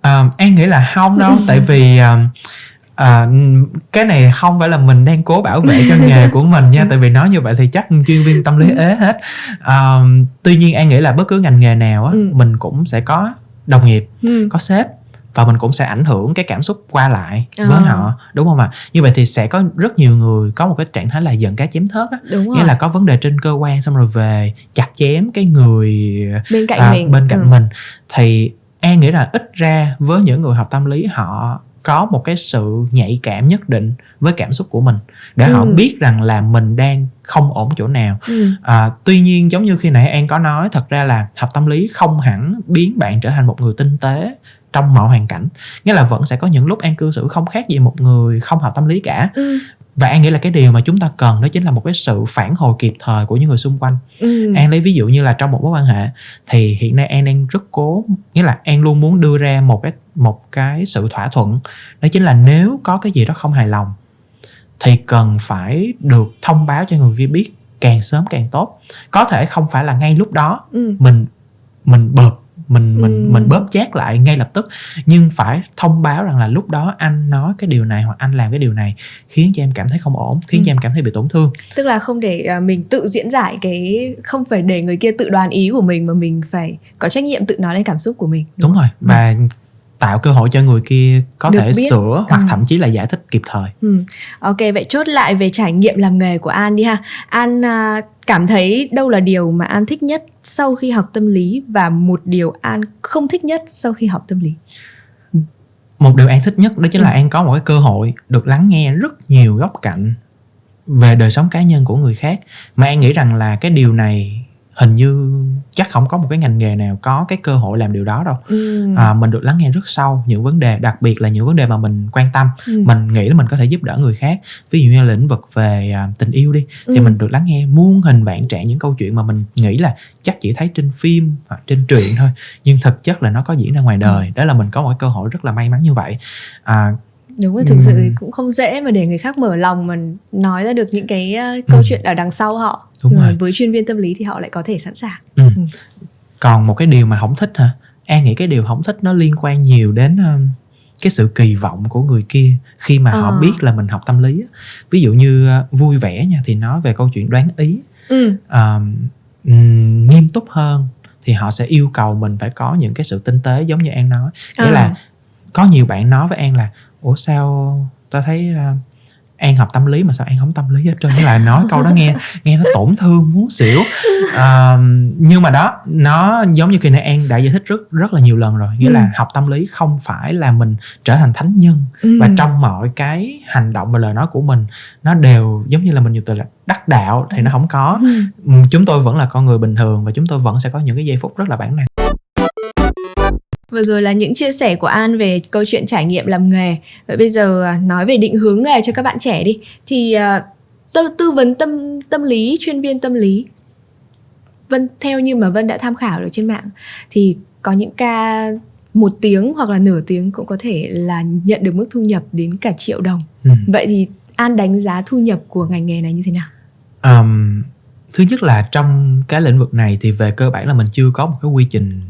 À, An nghĩ là không đâu tại vì à, à, cái này không phải là mình đang cố bảo vệ cho nghề của mình nha tại vì nói như vậy thì chắc chuyên viên tâm lý ế hết à, tuy nhiên An nghĩ là bất cứ ngành nghề nào á Ừ. mình cũng sẽ có đồng nghiệp ừ. có sếp và mình cũng sẽ ảnh hưởng cái cảm xúc qua lại À. với họ đúng không ạ như vậy thì sẽ có rất nhiều người có một cái trạng thái là giận cá chém thớt á đúng rồi nghĩa là có vấn đề trên cơ quan xong rồi về chặt chém cái người bên cạnh à, mình bên cạnh Ừ. mình thì An nghĩ là ít ra với những người học tâm lý họ có một cái sự nhạy cảm nhất định với cảm xúc của mình để họ Ừ. biết rằng là mình đang không ổn chỗ nào Ừ. à, tuy nhiên giống như khi nãy An có nói thật ra là học tâm lý không hẳn biến bạn trở thành một người tinh tế trong mọi hoàn cảnh nghĩa là vẫn sẽ có những lúc An cư xử không khác gì một người không học tâm lý cả Ừ. và An nghĩ là cái điều mà chúng ta cần đó chính là một cái sự phản hồi kịp thời của những người xung quanh Ừ. An lấy ví dụ như là trong một mối quan hệ thì hiện nay An đang rất cố nghĩa là An luôn muốn đưa ra một cái một cái sự thỏa thuận đó chính là nếu có cái gì đó không hài lòng thì cần phải được thông báo cho người kia biết càng sớm càng tốt có thể không phải là ngay lúc đó Ừ. mình mình bợp mình mình Ừ. mình bóp chát lại ngay lập tức nhưng phải thông báo rằng là lúc đó anh nói cái điều này hoặc anh làm cái điều này khiến cho em cảm thấy không ổn khiến Ừ. cho em cảm thấy bị tổn thương tức là không để à, mình tự diễn giải cái không phải để người kia tự đoán ý của mình mà mình phải có trách nhiệm tự nói lên cảm xúc của mình đúng rồi và tạo cơ hội cho người kia có Được thể biết. sửa hoặc Ừ. thậm chí là giải thích kịp thời Ừ. Ok vậy chốt lại về trải nghiệm làm nghề của An đi ha. An à, cảm thấy đâu là điều mà An thích nhất sau khi học tâm lý và một điều An không thích nhất sau khi học tâm lý. một điều an thích nhất đó chính là Ừ. an có một cái cơ hội được lắng nghe rất nhiều góc cạnh về đời sống cá nhân của người khác mà an nghĩ rằng là cái điều này hình như chắc không có một cái ngành nghề nào có cái cơ hội làm điều đó đâu Ừ. à, mình được lắng nghe rất sâu những vấn đề đặc biệt là những vấn đề mà mình quan tâm Ừ. mình nghĩ là mình có thể giúp đỡ người khác ví dụ như là lĩnh vực về à, tình yêu đi thì Ừ. mình được lắng nghe muôn hình vạn trạng những câu chuyện mà mình nghĩ là chắc chỉ thấy trên phim hoặc trên truyện thôi nhưng thực chất là nó có diễn ra ngoài đời đó là mình có một cái cơ hội rất là may mắn như vậy à, Đúng rồi, thực sự Ừm. cũng không dễ mà để người khác mở lòng mà nói ra được những cái à, câu Ừ. chuyện ở đằng sau họ. Đúng rồi. với chuyên viên tâm lý thì họ lại có thể sẵn sàng. ừ. Ừ. còn một cái điều mà không thích hả an nghĩ cái điều không thích nó liên quan nhiều đến um, cái sự kỳ vọng của người kia khi mà họ Ờ. biết là mình học tâm lý ví dụ như uh, vui vẻ nha thì nói về câu chuyện đoán ý Ừ. um, ừm, nghiêm túc hơn thì họ sẽ yêu cầu mình phải có những cái sự tinh tế giống như an nói nghĩa À. là có nhiều bạn nói với an là ủa sao ta thấy uh, an học tâm lý mà sao an không tâm lý hết trơn Nghĩa là nói câu đó nghe nghe nó tổn thương muốn xỉu Ờ, nhưng mà đó nó giống như kỳ này an đã giải thích rất rất là nhiều lần rồi nghĩa Ừ. là học tâm lý không phải là mình trở thành thánh nhân Ừ. và trong mọi cái hành động và lời nói của mình nó đều giống như là mình dùng từ là đắc đạo thì nó không có Ừ. Ừm, chúng tôi vẫn là con người bình thường và chúng tôi vẫn sẽ có những cái giây phút rất là bản năng Vừa rồi là những chia sẻ của An về câu chuyện trải nghiệm làm nghề. Vậy bây giờ à, nói về định hướng nghề cho các bạn trẻ đi. Thì à, tư, tư vấn tâm tâm lý, chuyên viên tâm lý. Vân theo như mà Vân đã tham khảo được trên mạng thì có những ca một tiếng hoặc là nửa tiếng cũng có thể là nhận được mức thu nhập đến cả triệu đồng. Ừm. Vậy thì An đánh giá thu nhập của ngành nghề này như thế nào? Ờm, thứ nhất là trong cái lĩnh vực này thì về cơ bản là mình chưa có một cái quy trình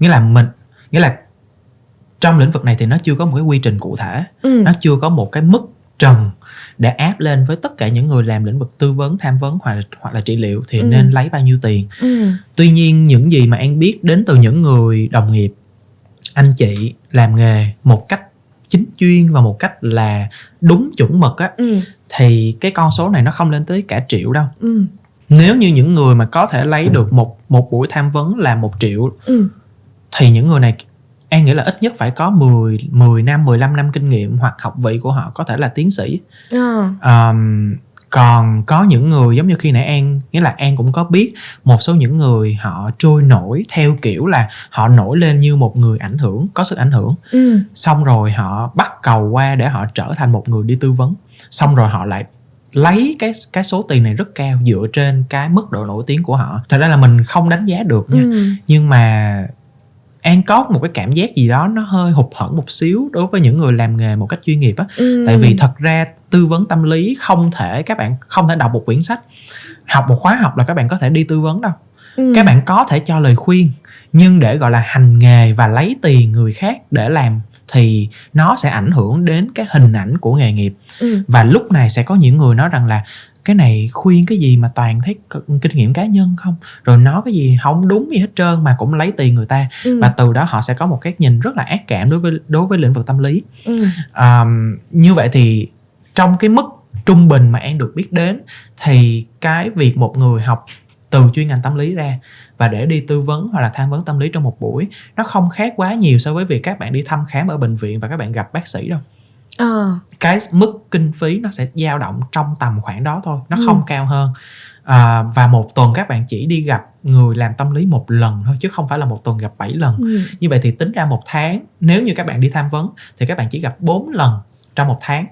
nghĩa là mình nghĩa là trong lĩnh vực này thì nó chưa có một cái quy trình cụ thể Ừ. nó chưa có một cái mức trần để áp lên với tất cả những người làm lĩnh vực tư vấn tham vấn hoặc là, hoặc là trị liệu thì Ừ. nên lấy bao nhiêu tiền Ừ. tuy nhiên những gì mà an biết đến từ những người đồng nghiệp anh chị làm nghề một cách chính chuyên và một cách là đúng chuẩn mực á ừ. thì cái con số này nó không lên tới cả triệu đâu Ừ. nếu như những người mà có thể lấy được một một buổi tham vấn là một triệu Ừ. thì những người này An nghĩ là ít nhất phải có 10, 10 năm, 15 năm kinh nghiệm hoặc học vị của họ có thể là tiến sĩ. À. Um, còn có những người giống như khi nãy An nghĩa là An cũng có biết một số những người họ trôi nổi theo kiểu là họ nổi lên như một người ảnh hưởng có sức ảnh hưởng Ừ. xong rồi họ bắt cầu qua để họ trở thành một người đi tư vấn xong rồi họ lại lấy cái cái số tiền này rất cao dựa trên cái mức độ nổi tiếng của họ thật ra là mình không đánh giá được nha Ừ. nhưng mà An có một cái cảm giác gì đó nó hơi hụt hẫng một xíu đối với những người làm nghề một cách chuyên nghiệp á Ừ. tại vì thật ra tư vấn tâm lý không thể các bạn không thể đọc một quyển sách học một khóa học là các bạn có thể đi tư vấn đâu Ừ. các bạn có thể cho lời khuyên nhưng để gọi là hành nghề và lấy tiền người khác để làm thì nó sẽ ảnh hưởng đến cái hình ảnh của nghề nghiệp Ừ. và lúc này sẽ có những người nói rằng là cái này khuyên cái gì mà toàn thấy kinh nghiệm cá nhân không rồi nói cái gì không đúng gì hết trơn mà cũng lấy tiền người ta Ừ. và từ đó họ sẽ có một cái nhìn rất là ác cảm đối với đối với lĩnh vực tâm lý Ừ. um, như vậy thì trong cái mức trung bình mà an được biết đến thì cái việc một người học từ chuyên ngành tâm lý ra và để đi tư vấn hoặc là tham vấn tâm lý trong một buổi nó không khác quá nhiều so với việc các bạn đi thăm khám ở bệnh viện và các bạn gặp bác sĩ đâu Ờ. cái mức kinh phí nó sẽ dao động trong tầm khoảng đó thôi nó Ừ. không cao hơn à, và một tuần các bạn chỉ đi gặp người làm tâm lý một lần thôi chứ không phải là một tuần gặp 7 lần Ừ. như vậy thì tính ra một tháng nếu như các bạn đi tham vấn thì các bạn chỉ gặp 4 lần trong một tháng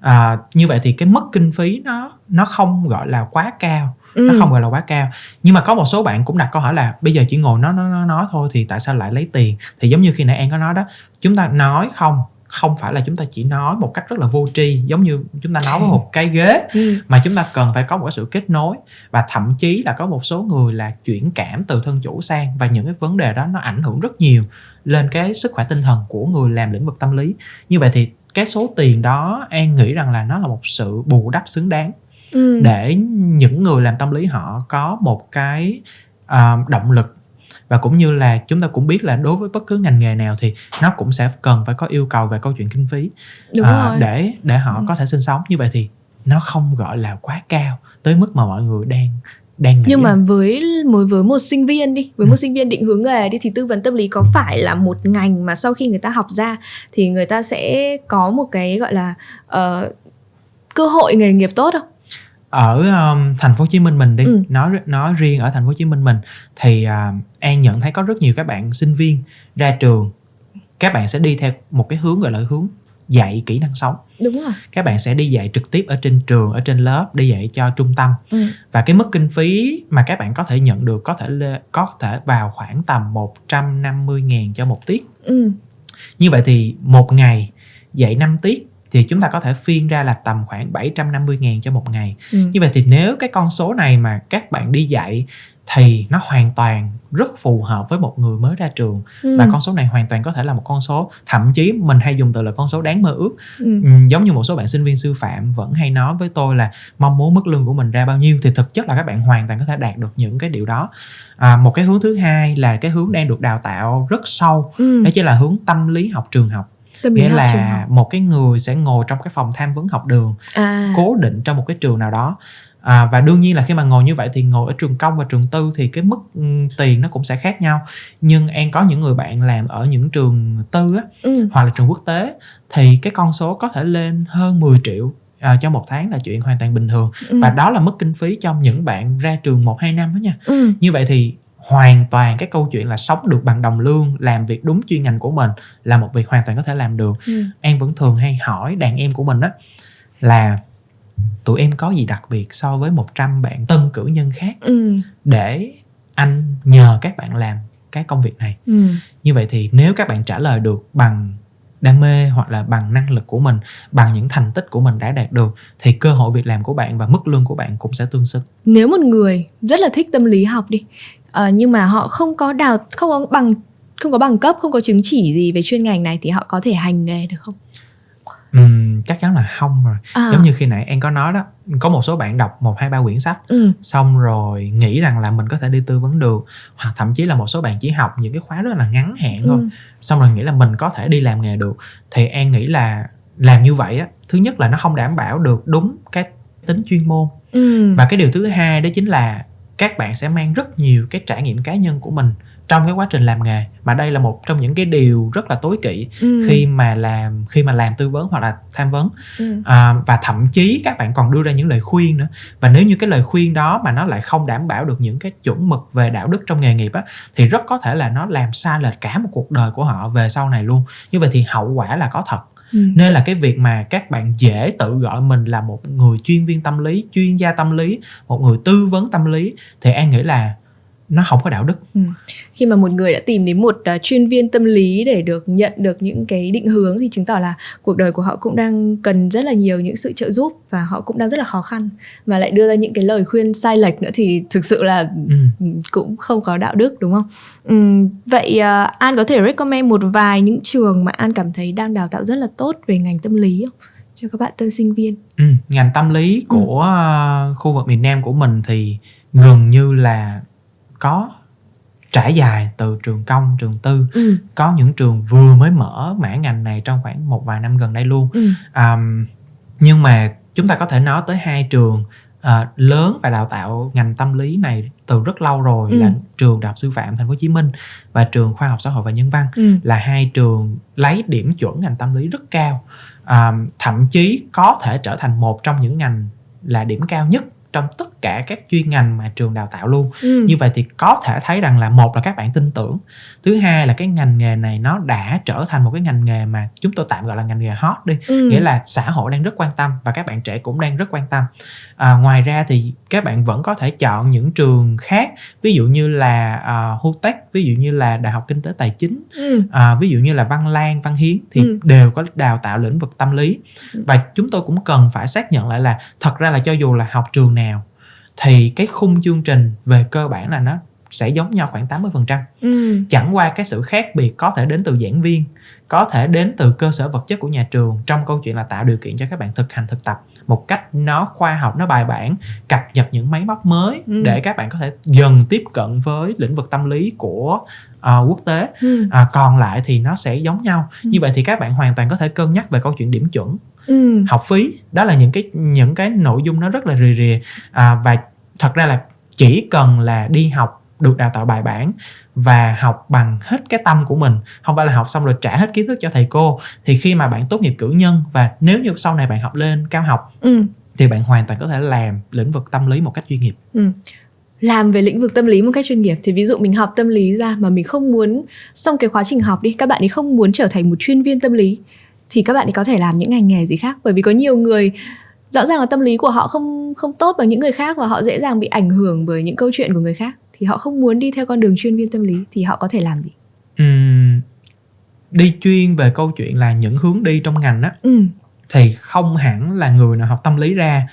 à, như vậy thì cái mức kinh phí nó nó không gọi là quá cao Ừ. nó không gọi là quá cao nhưng mà có một số bạn cũng đặt câu hỏi là bây giờ chỉ ngồi nói nói nói nói thôi thì tại sao lại lấy tiền thì giống như khi nãy em có nói đó chúng ta nói không không phải là chúng ta chỉ nói một cách rất là vô tri giống như chúng ta nói với một cái ghế Ừ. mà chúng ta cần phải có một cái sự kết nối và thậm chí là có một số người là chuyển cảm từ thân chủ sang và những cái vấn đề đó nó ảnh hưởng rất nhiều lên cái sức khỏe tinh thần của người làm lĩnh vực tâm lý như vậy thì cái số tiền đó an nghĩ rằng là nó là một sự bù đắp xứng đáng Ừ. để những người làm tâm lý họ có một cái à, động lực và cũng như là chúng ta cũng biết là đối với bất cứ ngành nghề nào thì nó cũng sẽ cần phải có yêu cầu về câu chuyện kinh phí Đúng à, rồi. để để họ Ừ. có thể sinh sống như vậy thì nó không gọi là quá cao tới mức mà mọi người đang đang nghĩ nhưng mà với với với một sinh viên đi với Ừ. một sinh viên định hướng nghề đi thì tư vấn tâm lý có phải là một ngành mà sau khi người ta học ra thì người ta sẽ có một cái gọi là ờ, cơ hội nghề nghiệp tốt không ở um, thành phố Hồ Chí Minh mình đi Ừ. nói nói riêng ở thành phố Hồ Chí Minh mình thì uh, An nhận thấy có rất nhiều các bạn sinh viên ra trường các bạn sẽ đi theo một cái hướng gọi là hướng dạy kỹ năng sống đúng rồi các bạn sẽ đi dạy trực tiếp ở trên trường ở trên lớp đi dạy cho trung tâm ừ. và cái mức kinh phí mà các bạn có thể nhận được có thể có thể vào khoảng tầm 150 ngàn cho một tiết Ừ. như vậy thì một ngày dạy 5 tiết thì chúng ta có thể phiên ra là tầm khoảng 750 ngàn cho một ngày Ừ. như vậy thì nếu cái con số này mà các bạn đi dạy thì nó hoàn toàn rất phù hợp với một người mới ra trường Ừ. và con số này hoàn toàn có thể là một con số thậm chí mình hay dùng từ là con số đáng mơ ước ừ. Ừ, giống như một số bạn sinh viên sư phạm vẫn hay nói với tôi là mong muốn mức lương của mình ra bao nhiêu thì thực chất là các bạn hoàn toàn có thể đạt được những cái điều đó à, một cái hướng thứ hai là cái hướng đang được đào tạo rất sâu Ừ. đó chính là hướng tâm lý học trường học tâm nghĩa là một cái người sẽ ngồi trong cái phòng tham vấn học đường à cố định trong một cái trường nào đó à, và đương nhiên là khi mà ngồi như vậy thì ngồi ở trường công và trường tư thì cái mức ừm, tiền nó cũng sẽ khác nhau nhưng an có những người bạn làm ở những trường tư á, ừ. hoặc là trường quốc tế thì cái con số có thể lên hơn 10 triệu à, cho một tháng là chuyện hoàn toàn bình thường Ừ. và đó là mức kinh phí cho những bạn ra trường 1 2 năm đó nha. ừ. Như vậy thì hoàn toàn cái câu chuyện là sống được bằng đồng lương, làm việc đúng chuyên ngành của mình là một việc hoàn toàn có thể làm được. Ừ. An vẫn thường hay hỏi đàn em của mình á là tụi em có gì đặc biệt so với 100 bạn tân cử nhân khác Ừ. để anh nhờ các bạn làm cái công việc này Ừ. như vậy thì nếu các bạn trả lời được bằng đam mê hoặc là bằng năng lực của mình bằng những thành tích của mình đã đạt được thì cơ hội việc làm của bạn và mức lương của bạn cũng sẽ tương xứng nếu một người rất là thích tâm lý học đi ờ, nhưng mà họ không có đào không có bằng không có bằng cấp không có chứng chỉ gì về chuyên ngành này thì họ có thể hành nghề được không Uhm, chắc chắn là không rồi à. giống như khi nãy em có nói đó có một số bạn đọc một hai ba quyển sách ừ. xong rồi nghĩ rằng là mình có thể đi tư vấn được hoặc thậm chí là một số bạn chỉ học những cái khóa rất là ngắn hạn thôi ừ. xong rồi nghĩ là mình có thể đi làm nghề được thì em nghĩ là làm như vậy á thứ nhất là nó không đảm bảo được đúng cái tính chuyên môn ừ. và cái điều thứ hai đó chính là các bạn sẽ mang rất nhiều cái trải nghiệm cá nhân của mình trong cái quá trình làm nghề. Mà đây là một trong những cái điều rất là tối kỵ ừ. khi mà làm khi mà làm tư vấn hoặc là tham vấn. Ừ. à, và thậm chí các bạn còn đưa ra những lời khuyên nữa. Và nếu như cái lời khuyên đó mà nó lại không đảm bảo được những cái chuẩn mực về đạo đức trong nghề nghiệp á thì rất có thể là nó làm sai lệch cả một cuộc đời của họ về sau này luôn. Như vậy thì hậu quả là có thật Ừ. nên là cái việc mà các bạn dễ tự gọi mình là một người chuyên viên tâm lý, chuyên gia tâm lý, một người tư vấn tâm lý, thì an nghĩ là nó không có đạo đức ừ. khi mà một người đã tìm đến một uh, chuyên viên tâm lý để được nhận được những cái định hướng thì chứng tỏ là cuộc đời của họ cũng đang cần rất là nhiều những sự trợ giúp và họ cũng đang rất là khó khăn mà lại đưa ra những cái lời khuyên sai lệch nữa thì thực sự là ừ. ừ cũng không có đạo đức đúng không ừ, vậy uh, an có thể recommend một vài những trường mà an cảm thấy đang đào tạo rất là tốt về ngành tâm lý không cho các bạn tân sinh viên ừ, ngành tâm lý của ừ. khu vực miền nam của mình thì gần như là có trải dài từ trường công trường tư ừ. có những trường vừa mới mở mảng ngành này trong khoảng một vài năm gần đây luôn ừ. um, nhưng mà chúng ta có thể nói tới hai trường uh, lớn và đào tạo ngành tâm lý này từ rất lâu rồi ừ. là trường đại học sư phạm thành phố hồ chí minh và trường khoa học xã hội và nhân văn ừ. là hai trường lấy điểm chuẩn ngành tâm lý rất cao um, thậm chí có thể trở thành một trong những ngành là điểm cao nhất trong tất cả các chuyên ngành mà trường đào tạo luôn ừ. như vậy thì có thể thấy rằng là một là các bạn tin tưởng thứ hai là cái ngành nghề này nó đã trở thành một cái ngành nghề mà chúng tôi tạm gọi là ngành nghề hot đi ừ. nghĩa là xã hội đang rất quan tâm và các bạn trẻ cũng đang rất quan tâm à, ngoài ra thì các bạn vẫn có thể chọn những trường khác ví dụ như là uh, Hutech ví dụ như là đại học kinh tế tài chính ừ. uh, ví dụ như là Văn Lang Văn Hiến thì ừ. đều có đào tạo lĩnh vực tâm lý ừ. và chúng tôi cũng cần phải xác nhận lại là thật ra là cho dù là học trường nào thì cái khung chương trình về cơ bản là nó sẽ giống nhau khoảng 80%. Ừ. Chẳng qua cái sự khác biệt có thể đến từ giảng viên, có thể đến từ cơ sở vật chất của nhà trường trong câu chuyện là tạo điều kiện cho các bạn thực hành thực tập một cách nó khoa học nó bài bản cập nhật những máy móc mới ừ. để các bạn có thể dần tiếp cận với lĩnh vực tâm lý của uh, quốc tế ừ. uh, còn lại thì nó sẽ giống nhau ừ. như vậy thì các bạn hoàn toàn có thể cân nhắc về câu chuyện điểm chuẩn ừ. học phí. Đó là những cái những cái nội dung nó rất là rì rìa. À, và thật ra là chỉ cần là đi học được đào tạo bài bản và học bằng hết cái tâm của mình không phải là học xong rồi trả hết kiến thức cho thầy cô thì khi mà bạn tốt nghiệp cử nhân và nếu như sau này bạn học lên cao học ừ. thì bạn hoàn toàn có thể làm lĩnh vực tâm lý một cách chuyên nghiệp. Ừ. Làm về lĩnh vực tâm lý một cách chuyên nghiệp. Thì ví dụ mình học tâm lý ra mà mình không muốn xong cái quá trình học đi các bạn ấy không muốn trở thành một chuyên viên tâm lý thì các bạn ấy có thể làm những ngành nghề gì khác bởi vì có nhiều người rõ ràng là tâm lý của họ không không tốt bằng những người khác và họ dễ dàng bị ảnh hưởng bởi những câu chuyện của người khác thì họ không muốn đi theo con đường chuyên viên tâm lý thì họ có thể làm gì uhm, đi chuyên về câu chuyện là những hướng đi trong ngành á ừ. thì không hẳn là người nào học tâm lý ra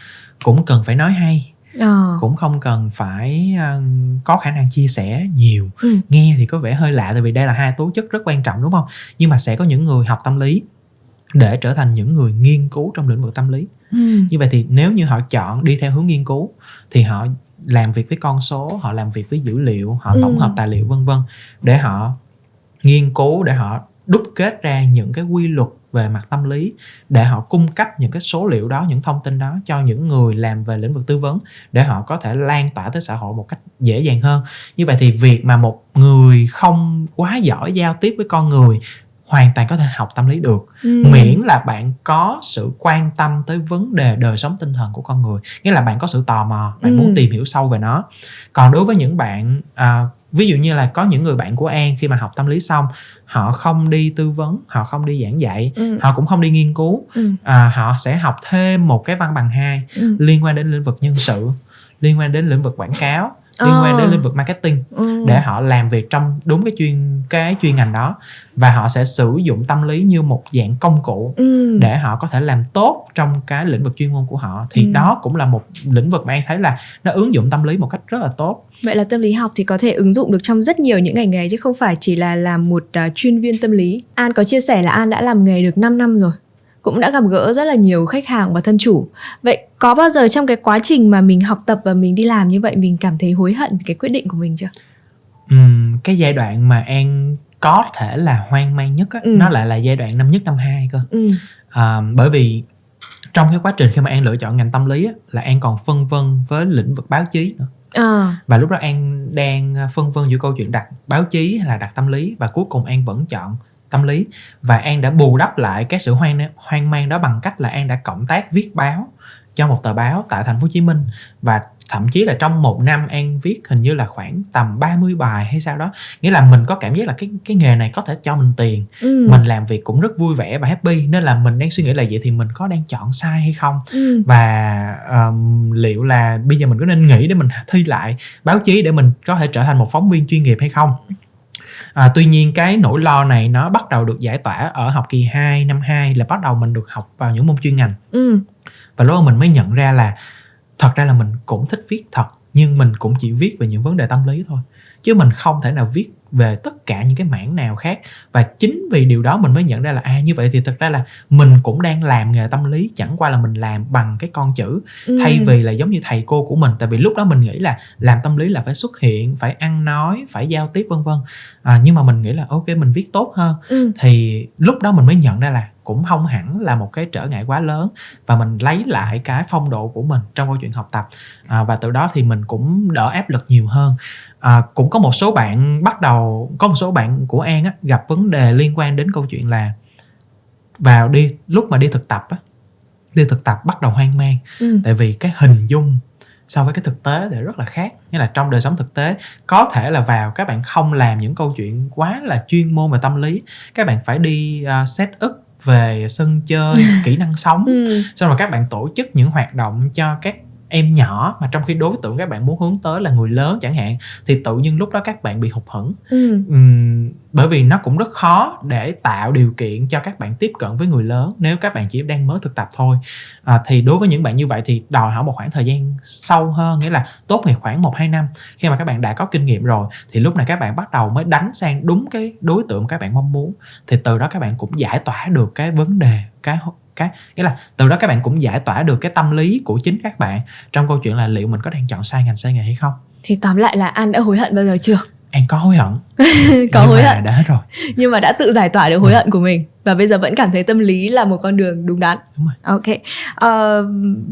cũng cần phải nói hay à. cũng không cần phải uh, có khả năng chia sẻ nhiều ừ. nghe thì có vẻ hơi lạ tại vì đây là hai tố chất rất quan trọng đúng không nhưng mà sẽ có những người học tâm lý để trở thành những người nghiên cứu trong lĩnh vực tâm lý ừ. như vậy thì nếu như họ chọn đi theo hướng nghiên cứu thì họ làm việc với con số họ làm việc với dữ liệu họ ừ. tổng hợp tài liệu vân vân để họ nghiên cứu để họ đúc kết ra những cái quy luật về mặt tâm lý để họ cung cấp những cái số liệu đó những thông tin đó cho những người làm về lĩnh vực tư vấn để họ có thể lan tỏa tới xã hội một cách dễ dàng hơn như vậy thì việc mà một người không quá giỏi giao tiếp với con người hoàn toàn có thể học tâm lý được ừ. miễn là bạn có sự quan tâm tới vấn đề đời sống tinh thần của con người nghĩa là bạn có sự tò mò bạn ừ. muốn tìm hiểu sâu về nó còn đối với những bạn à, ví dụ như là có những người bạn của an khi mà học tâm lý xong họ không đi tư vấn họ không đi giảng dạy ừ. họ cũng không đi nghiên cứu ừ. à, họ sẽ học thêm một cái văn bằng hai ừ. liên quan đến lĩnh vực nhân sự liên quan đến lĩnh vực quảng cáo liên quan đến ờ. lĩnh vực marketing ừ. để họ làm việc trong đúng cái chuyên cái chuyên ngành đó và họ sẽ sử dụng tâm lý như một dạng công cụ ừ. để họ có thể làm tốt trong cái lĩnh vực chuyên môn của họ thì ừ. đó cũng là một lĩnh vực mà em thấy là nó ứng dụng tâm lý một cách rất là tốt vậy là tâm lý học thì có thể ứng dụng được trong rất nhiều những ngành nghề chứ không phải chỉ là làm một uh, chuyên viên tâm lý an có chia sẻ là an đã làm nghề được 5 năm rồi cũng đã gặp gỡ rất là nhiều khách hàng và thân chủ. Vậy có bao giờ trong cái quá trình mà mình học tập và mình đi làm như vậy mình cảm thấy hối hận về cái quyết định của mình chưa? Ừm, cái giai đoạn mà An có thể là hoang mang nhất á, Ừ. nó lại là giai đoạn năm nhất năm hai cơ. Ừ. À, bởi vì trong cái quá trình khi mà An lựa chọn ngành tâm lý á, là An còn phân vân với lĩnh vực báo chí nữa. À, Và lúc đó An đang phân vân giữa câu chuyện đặt báo chí hay là đặt tâm lý và cuối cùng An vẫn chọn tâm lý. Và An đã bù đắp lại cái sự hoang hoang mang đó bằng cách là An đã cộng tác viết báo cho một tờ báo tại thành phố Hồ Chí Minh. Và thậm chí là trong một năm An viết hình như là khoảng tầm 30 bài hay sao đó. Nghĩa là mình có cảm giác là cái cái nghề này có thể cho mình tiền. Ừ. mình làm việc cũng rất vui vẻ và happy nên là mình đang suy nghĩ là vậy thì mình có đang chọn sai hay không? Ừ. và um, liệu là bây giờ mình có nên nghĩ để mình thi lại báo chí để mình có thể trở thành một phóng viên chuyên nghiệp hay không à, tuy nhiên cái nỗi lo này nó bắt đầu được giải tỏa ở học kỳ 2 năm 2 là bắt đầu mình được học vào những môn chuyên ngành Ừ. và lúc đó mình mới nhận ra là thật ra là mình cũng thích viết thật nhưng mình cũng chỉ viết về những vấn đề tâm lý thôi chứ mình không thể nào viết về tất cả những cái mảng nào khác và chính vì điều đó mình mới nhận ra là à như vậy thì thật ra là mình cũng đang làm nghề tâm lý chẳng qua là mình làm bằng cái con chữ Ừ. thay vì là giống như thầy cô của mình tại vì lúc đó mình nghĩ là làm tâm lý là phải xuất hiện phải ăn nói phải giao tiếp vân vân à, nhưng mà mình nghĩ là ok mình viết tốt hơn Ừ. thì lúc đó mình mới nhận ra là cũng không hẳn là một cái trở ngại quá lớn và mình lấy lại cái phong độ của mình trong câu chuyện học tập. À, và từ đó thì mình cũng đỡ áp lực nhiều hơn. À, cũng có một số bạn bắt đầu có một số bạn của an á, gặp vấn đề liên quan đến câu chuyện là vào đi lúc mà đi thực tập á đi thực tập bắt đầu hoang mang. Ừ. tại vì cái hình dung so với cái thực tế thì rất là khác. Nghĩa là trong đời sống thực tế có thể là vào các bạn không làm những câu chuyện quá là chuyên môn về tâm lý các bạn phải đi uh, set up về sân chơi kỹ năng sống Ừ. xong rồi các bạn tổ chức những hoạt động cho các em nhỏ mà trong khi đối tượng các bạn muốn hướng tới là người lớn chẳng hạn thì tự nhiên lúc đó các bạn bị hụt hẫng. Ừ. Ừm, bởi vì nó cũng rất khó để tạo điều kiện cho các bạn tiếp cận với người lớn nếu các bạn chỉ đang mới thực tập thôi. À, thì đối với những bạn như vậy thì đòi hỏi một khoảng thời gian sâu hơn nghĩa là tốt nghiệp khoảng 1-2 năm. Khi mà các bạn đã có kinh nghiệm rồi thì lúc này các bạn bắt đầu mới đánh sang đúng cái đối tượng các bạn mong muốn. Thì từ đó các bạn cũng giải tỏa được cái vấn đề cái cái nghĩa là từ đó các bạn cũng giải tỏa được cái tâm lý của chính các bạn trong câu chuyện là liệu mình có đang chọn sai ngành sai nghề hay không Thì tóm lại là An đã hối hận bao giờ chưa? An có hối hận có nhưng hối hận đã hết rồi nhưng mà đã tự giải tỏa được hối hận của mình và bây giờ vẫn cảm thấy tâm lý là một con đường đúng đắn. Đúng rồi. Ok. Ờ,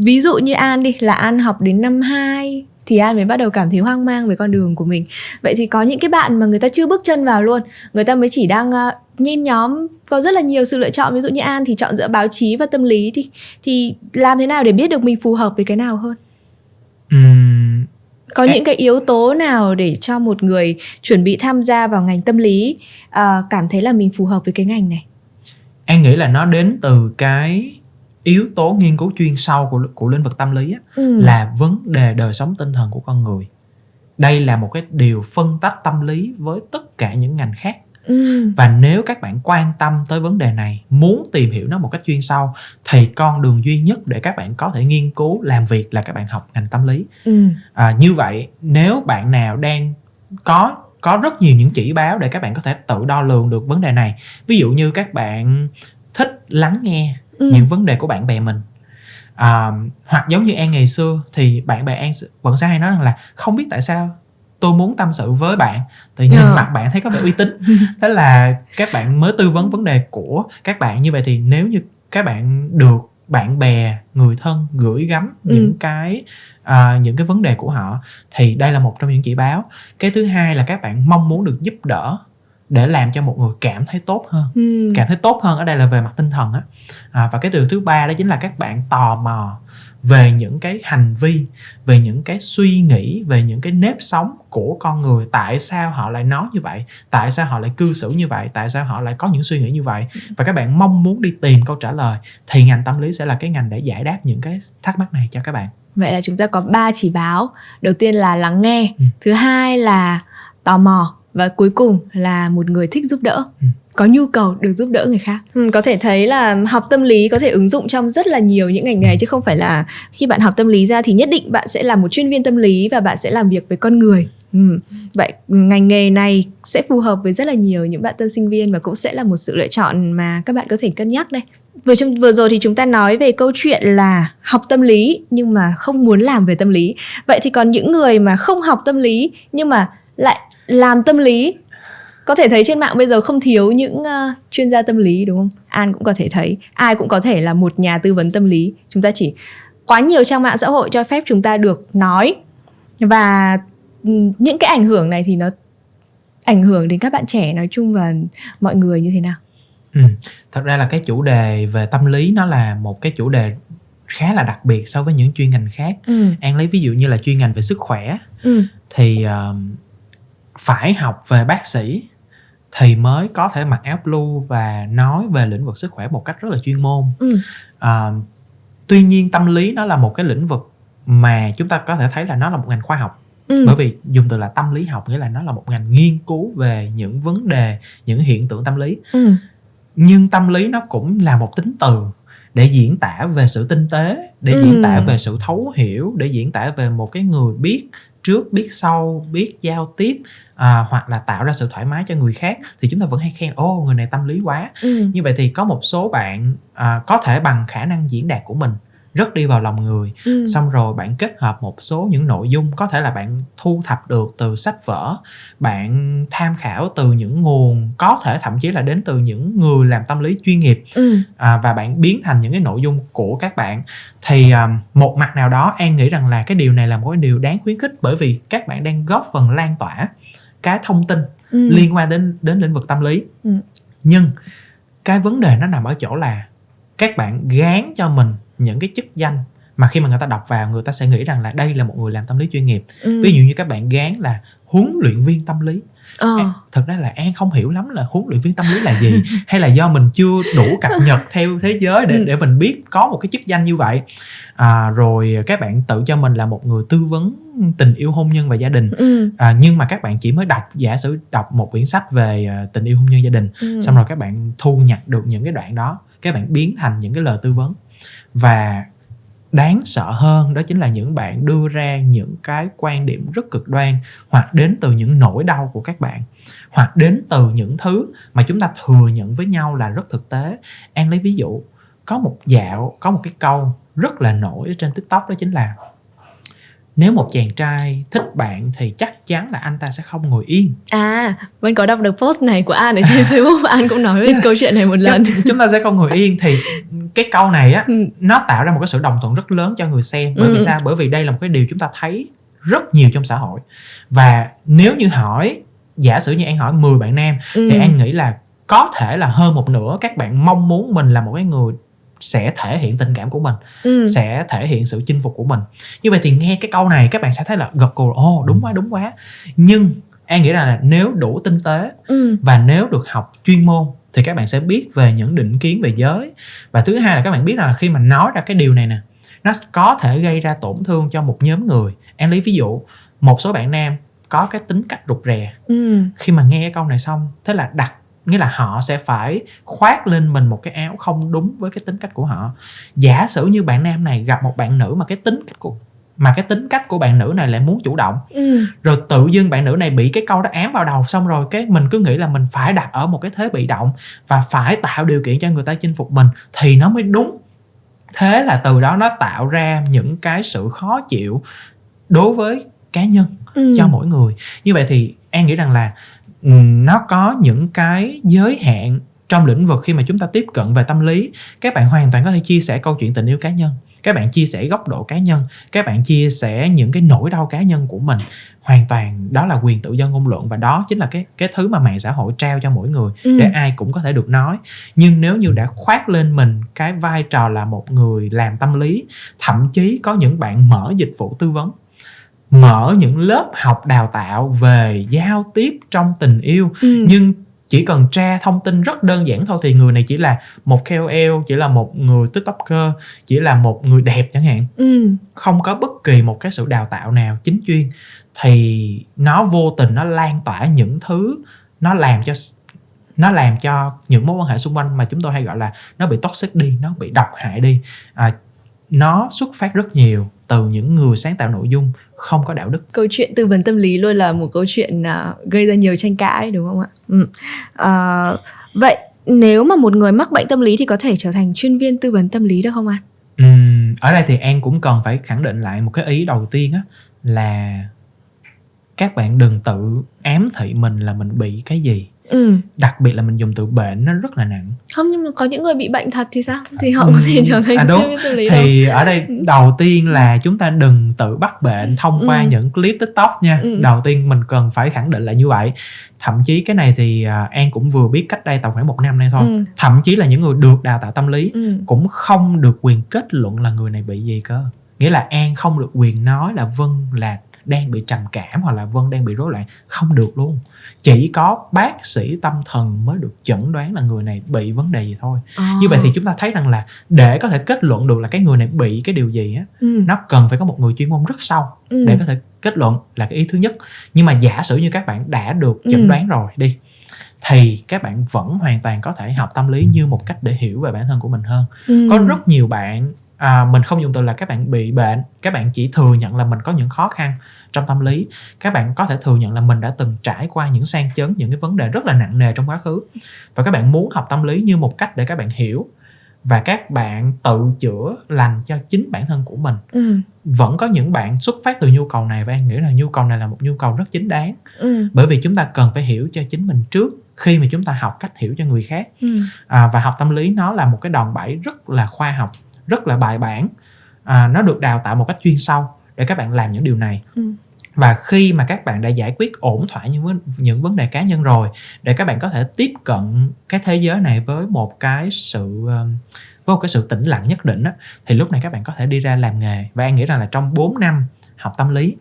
ví dụ như An đi là An học đến năm 2 thì An mới bắt đầu cảm thấy hoang mang về con đường của mình. Vậy thì có những cái bạn mà người ta chưa bước chân vào luôn, người ta mới chỉ đang uh, nhen nhóm có rất là nhiều sự lựa chọn ví dụ như An thì chọn giữa báo chí và tâm lý thì thì làm thế nào để biết được mình phù hợp với cái nào hơn? Ừm, có Em- những cái yếu tố nào để cho một người chuẩn bị tham gia vào ngành tâm lý à, cảm thấy là mình phù hợp với cái ngành này An nghĩ là nó đến từ cái yếu tố nghiên cứu chuyên sâu của của lĩnh vực tâm lý á, ừ. là vấn đề đời sống tinh thần của con người. Đây là một cái điều phân tách tâm lý với tất cả những ngành khác ừ. và nếu các bạn quan tâm tới vấn đề này, muốn tìm hiểu nó một cách chuyên sâu thì con đường duy nhất để các bạn có thể nghiên cứu làm việc là các bạn học ngành tâm lý. Ừ. À, như vậy nếu bạn nào đang có có rất nhiều những chỉ báo để các bạn có thể tự đo lường được vấn đề này ví dụ như các bạn thích lắng nghe Ừ. những vấn đề của bạn bè mình à, hoặc giống như an ngày xưa thì bạn bè an vẫn sẽ hay nói rằng là không biết tại sao tôi muốn tâm sự với bạn thì nhìn Ờ. mặt bạn thấy có vẻ uy tín thế là các bạn mới tư vấn vấn đề của các bạn như vậy thì nếu như các bạn được bạn bè người thân gửi gắm Ừ. những cái à, những cái vấn đề của họ thì đây là một trong những chỉ báo cái thứ hai là các bạn mong muốn được giúp đỡ để làm cho một người cảm thấy tốt hơn. Ừ. cảm thấy tốt hơn ở đây là về mặt tinh thần á. À, và cái điều thứ ba đó chính là các bạn tò mò về những cái hành vi về những cái suy nghĩ về những cái nếp sống của con người. Tại sao họ lại nói như vậy? Tại sao họ lại cư xử như vậy? Tại sao họ lại có những suy nghĩ như vậy? Và các bạn mong muốn đi tìm câu trả lời thì ngành tâm lý sẽ là cái ngành để giải đáp những cái thắc mắc này cho các bạn. Vậy là chúng ta có ba chỉ báo. Đầu tiên là lắng nghe. Ừ. thứ hai là tò mò và cuối cùng là một người thích giúp đỡ Ừ. có nhu cầu được giúp đỡ người khác ừ, có thể thấy là học tâm lý có thể ứng dụng trong rất là nhiều những ngành nghề chứ không phải là khi bạn học tâm lý ra thì nhất định bạn sẽ là một chuyên viên tâm lý và bạn sẽ làm việc với con người Ừ. Vậy ngành nghề này sẽ phù hợp với rất là nhiều những bạn tân sinh viên và cũng sẽ là một sự lựa chọn mà các bạn có thể cân nhắc đây. Vừa trong vừa rồi thì chúng ta nói về câu chuyện là học tâm lý nhưng mà không muốn làm về tâm lý. Vậy thì còn những người mà không học tâm lý nhưng mà lại làm tâm lý có thể thấy trên mạng bây giờ không thiếu những uh, chuyên gia tâm lý đúng không? An cũng có thể thấy, ai cũng có thể là một nhà tư vấn tâm lý. Chúng ta chỉ quá nhiều trang mạng xã hội cho phép chúng ta được nói và những cái ảnh hưởng này thì nó ảnh hưởng đến các bạn trẻ nói chung và mọi người như thế nào? Ừ. Thật ra là cái chủ đề về tâm lý nó là một cái chủ đề khá là đặc biệt so với những chuyên ngành khác. Ừ. An lấy ví dụ như là chuyên ngành về sức khỏe ừ. thì uh, phải học về bác sĩ thì mới có thể mặc áo blue và nói về lĩnh vực sức khỏe một cách rất là chuyên môn. Ừ. Uh, tuy nhiên tâm lý nó là một cái lĩnh vực mà chúng ta có thể thấy là nó là một ngành khoa học ừ. bởi vì dùng từ là tâm lý học nghĩa là nó là một ngành nghiên cứu về những vấn đề những hiện tượng tâm lý ừ. nhưng tâm lý nó cũng là một tính từ để diễn tả về sự tinh tế để ừ. diễn tả về sự thấu hiểu để diễn tả về một cái người biết trước biết sau biết giao tiếp à, hoặc là tạo ra sự thoải mái cho người khác thì chúng ta vẫn hay khen ô người này tâm lý quá ừ. như vậy thì có một số bạn à, có thể bằng khả năng diễn đạt của mình rất đi vào lòng người ừ. xong rồi bạn kết hợp một số những nội dung có thể là bạn thu thập được từ sách vở bạn tham khảo từ những nguồn có thể thậm chí là đến từ những người làm tâm lý chuyên nghiệp ừ. à, và bạn biến thành những cái nội dung của các bạn thì um, một mặt nào đó an nghĩ rằng là cái điều này là một cái điều đáng khuyến khích bởi vì các bạn đang góp phần lan tỏa cái thông tin ừ. liên quan đến đến lĩnh vực tâm lý ừ. nhưng cái vấn đề nó nằm ở chỗ là các bạn gán cho mình những cái chức danh mà khi mà người ta đọc vào người ta sẽ nghĩ rằng là đây là một người làm tâm lý chuyên nghiệp ừ. ví dụ như các bạn gán là huấn luyện viên tâm lý ờ. An, thật ra là an không hiểu lắm là huấn luyện viên tâm lý là gì hay là do mình chưa đủ cập nhật theo thế giới để ừ. để mình biết có một cái chức danh như vậy à, rồi các bạn tự cho mình là một người tư vấn tình yêu hôn nhân và gia đình ừ. à, nhưng mà các bạn chỉ mới đọc giả sử đọc một quyển sách về uh, tình yêu hôn nhân gia đình ừ. xong rồi các bạn thu nhặt được những cái đoạn đó các bạn biến thành những cái lời tư vấn và đáng sợ hơn đó chính là những bạn đưa ra những cái quan điểm rất cực đoan hoặc đến từ những nỗi đau của các bạn, hoặc đến từ những thứ mà chúng ta thừa nhận với nhau là rất thực tế. An lấy ví dụ, có một dạo, có một cái câu rất là nổi trên tiktok đó chính là nếu một chàng trai thích bạn thì chắc chắn là anh ta sẽ không ngồi yên. À mình có đọc được post này của an ở trên facebook. An cũng nói về câu chuyện này một lần. chúng ta sẽ không ngồi yên thì cái câu này á ừ. nó tạo ra một cái sự đồng thuận rất lớn cho người xem. Bởi ừ. vì sao? Bởi vì đây là một cái điều chúng ta thấy rất nhiều trong xã hội. Và nếu như hỏi giả sử như an hỏi 10 bạn nam ừ. thì an nghĩ là có thể là hơn một nửa các bạn mong muốn mình là một cái người sẽ thể hiện tình cảm của mình ừ. sẽ thể hiện sự chinh phục của mình như vậy thì nghe cái câu này các bạn sẽ thấy là gật cù ồ oh, đúng quá đúng quá nhưng an nghĩ là nếu đủ tinh tế ừ. và nếu được học chuyên môn thì các bạn sẽ biết về những định kiến về giới và thứ hai là các bạn biết là khi mà nói ra cái điều này nè nó có thể gây ra tổn thương cho một nhóm người em lấy ví dụ một số bạn nam có cái tính cách rụt rè ừ. khi mà nghe cái câu này xong thế là đặt nghĩa là họ sẽ phải khoác lên mình một cái áo không đúng với cái tính cách của họ giả sử như bạn nam này gặp một bạn nữ mà cái tính cách của mà cái tính cách của bạn nữ này lại muốn chủ động ừ. rồi tự dưng bạn nữ này bị cái câu đó ám vào đầu xong rồi cái mình cứ nghĩ là mình phải đặt ở một cái thế bị động và phải tạo điều kiện cho người ta chinh phục mình thì nó mới đúng thế là từ đó nó tạo ra những cái sự khó chịu đối với cá nhân ừ. cho mỗi người như vậy thì an nghĩ rằng là nó có những cái giới hạn trong lĩnh vực khi mà chúng ta tiếp cận về tâm lý. Các bạn hoàn toàn có thể chia sẻ câu chuyện tình yêu cá nhân. Các bạn chia sẻ góc độ cá nhân. Các bạn chia sẻ những cái nỗi đau cá nhân của mình. Hoàn toàn đó là quyền tự do ngôn luận và đó chính là cái cái thứ mà mạng xã hội trao cho mỗi người ừ. để ai cũng có thể được nói. Nhưng nếu như đã khoác lên mình cái vai trò là một người làm tâm lý thậm chí có những bạn mở dịch vụ tư vấn mở những lớp học đào tạo về giao tiếp trong tình yêu. Ừ. nhưng chỉ cần tra thông tin rất đơn giản thôi thì người này chỉ là một KOL chỉ là một người tiktoker chỉ là một người đẹp chẳng hạn. Ừ. không có bất kỳ một cái sự đào tạo nào chính chuyên. Thì nó vô tình nó lan tỏa những thứ nó làm cho nó làm cho những mối quan hệ xung quanh mà chúng tôi hay gọi là nó bị toxic đi nó bị độc hại đi. À, nó xuất phát rất nhiều từ những người sáng tạo nội dung không có đạo đức. Câu chuyện tư vấn tâm lý luôn là một câu chuyện uh, gây ra nhiều tranh cãi đúng không ạ? Ừ. uh, vậy nếu mà một người mắc bệnh tâm lý thì có thể trở thành chuyên viên tư vấn tâm lý được không anh uhm, ở đây thì an cũng cần phải khẳng định lại một cái ý đầu tiên á là các bạn đừng tự ám thị mình là mình bị cái gì ừ. đặc biệt là mình dùng từ bệnh nó rất là nặng không nhưng mà có những người bị bệnh thật thì sao thì họ ừ. có thể trở thành à, đúng. lý thì đâu? ở đây đầu tiên là chúng ta đừng tự bắt bệnh thông qua ừ. những clip tiktok nha ừ. đầu tiên mình cần phải khẳng định là như vậy thậm chí cái này thì uh, an cũng vừa biết cách đây tầm khoảng một năm nay thôi ừ. thậm chí là những người được đào tạo tâm lý ừ. cũng không được quyền kết luận là người này bị gì cơ nghĩa là an không được quyền nói là vân là đang bị trầm cảm hoặc là vân đang bị rối loạn không được luôn chỉ có bác sĩ tâm thần mới được chẩn đoán là người này bị vấn đề gì thôi à. như vậy thì chúng ta thấy rằng là để có thể kết luận được là cái người này bị cái điều gì á ừ. nó cần phải có một người chuyên môn rất sâu ừ. để có thể kết luận là cái ý thứ nhất nhưng mà giả sử như các bạn đã được chẩn ừ. đoán rồi đi thì các bạn vẫn hoàn toàn có thể học tâm lý như một cách để hiểu về bản thân của mình hơn ừ. có rất nhiều bạn à, mình không dùng từ là các bạn bị bệnh các bạn chỉ thừa nhận là mình có những khó khăn trong tâm lý các bạn có thể thừa nhận là mình đã từng trải qua những sang chấn những cái vấn đề rất là nặng nề trong quá khứ và các bạn muốn học tâm lý như một cách để các bạn hiểu và các bạn tự chữa lành cho chính bản thân của mình ừ. vẫn có những bạn xuất phát từ nhu cầu này và em nghĩ là nhu cầu này là một nhu cầu rất chính đáng ừ. bởi vì chúng ta cần phải hiểu cho chính mình trước khi mà chúng ta học cách hiểu cho người khác ừ. à, và học tâm lý nó là một cái đòn bẩy rất là khoa học rất là bài bản. À, nó được đào tạo một cách chuyên sâu để các bạn làm những điều này. Ừ. và khi mà các bạn đã giải quyết ổn thỏa những những vấn đề cá nhân rồi để các bạn có thể tiếp cận cái thế giới này với một cái sự với một cái sự tĩnh lặng nhất định á, thì lúc này các bạn có thể đi ra làm nghề. Và anh nghĩ rằng là trong 4 năm học tâm lý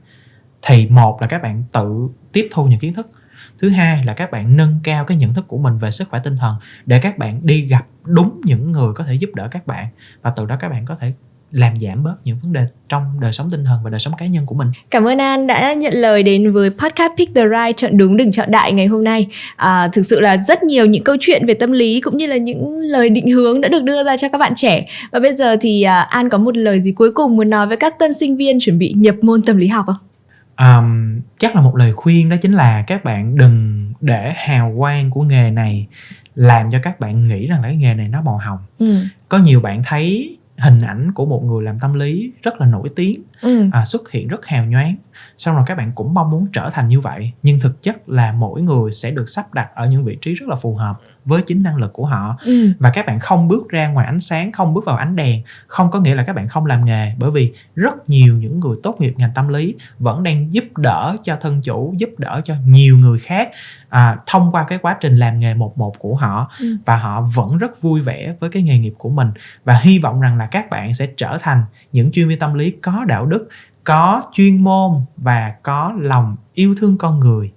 thì một là các bạn tự tiếp thu những kiến thức thứ hai là các bạn nâng cao cái nhận thức của mình về sức khỏe tinh thần để các bạn đi gặp đúng những người có thể giúp đỡ các bạn và từ đó các bạn có thể làm giảm bớt những vấn đề trong đời sống tinh thần và đời sống cá nhân của mình. Cảm ơn An đã nhận lời đến với podcast Pick the Right chọn đúng đừng chọn đại ngày hôm nay. À, thực sự là rất nhiều những câu chuyện về tâm lý cũng như là những lời định hướng đã được đưa ra cho các bạn trẻ. Và bây giờ thì à, An có một lời gì cuối cùng muốn nói với các tân sinh viên chuẩn bị nhập môn tâm lý học không? Um, chắc là một lời khuyên đó chính là các bạn đừng để hào quang của nghề này làm cho các bạn nghĩ rằng là cái nghề này nó màu hồng ừ. có nhiều bạn thấy hình ảnh của một người làm tâm lý rất là nổi tiếng ừ. à, xuất hiện rất hào nhoáng xong rồi các bạn cũng mong muốn trở thành như vậy nhưng thực chất là mỗi người sẽ được sắp đặt ở những vị trí rất là phù hợp với chính năng lực của họ ừ. và các bạn không bước ra ngoài ánh sáng không bước vào ánh đèn không có nghĩa là các bạn không làm nghề bởi vì rất nhiều những người tốt nghiệp ngành tâm lý vẫn đang giúp đỡ cho thân chủ giúp đỡ cho nhiều người khác à, thông qua cái quá trình làm nghề một một của họ ừ. và họ vẫn rất vui vẻ với cái nghề nghiệp của mình và hy vọng rằng là các bạn sẽ trở thành những chuyên viên tâm lý có đạo đức có chuyên môn và có lòng yêu thương con người.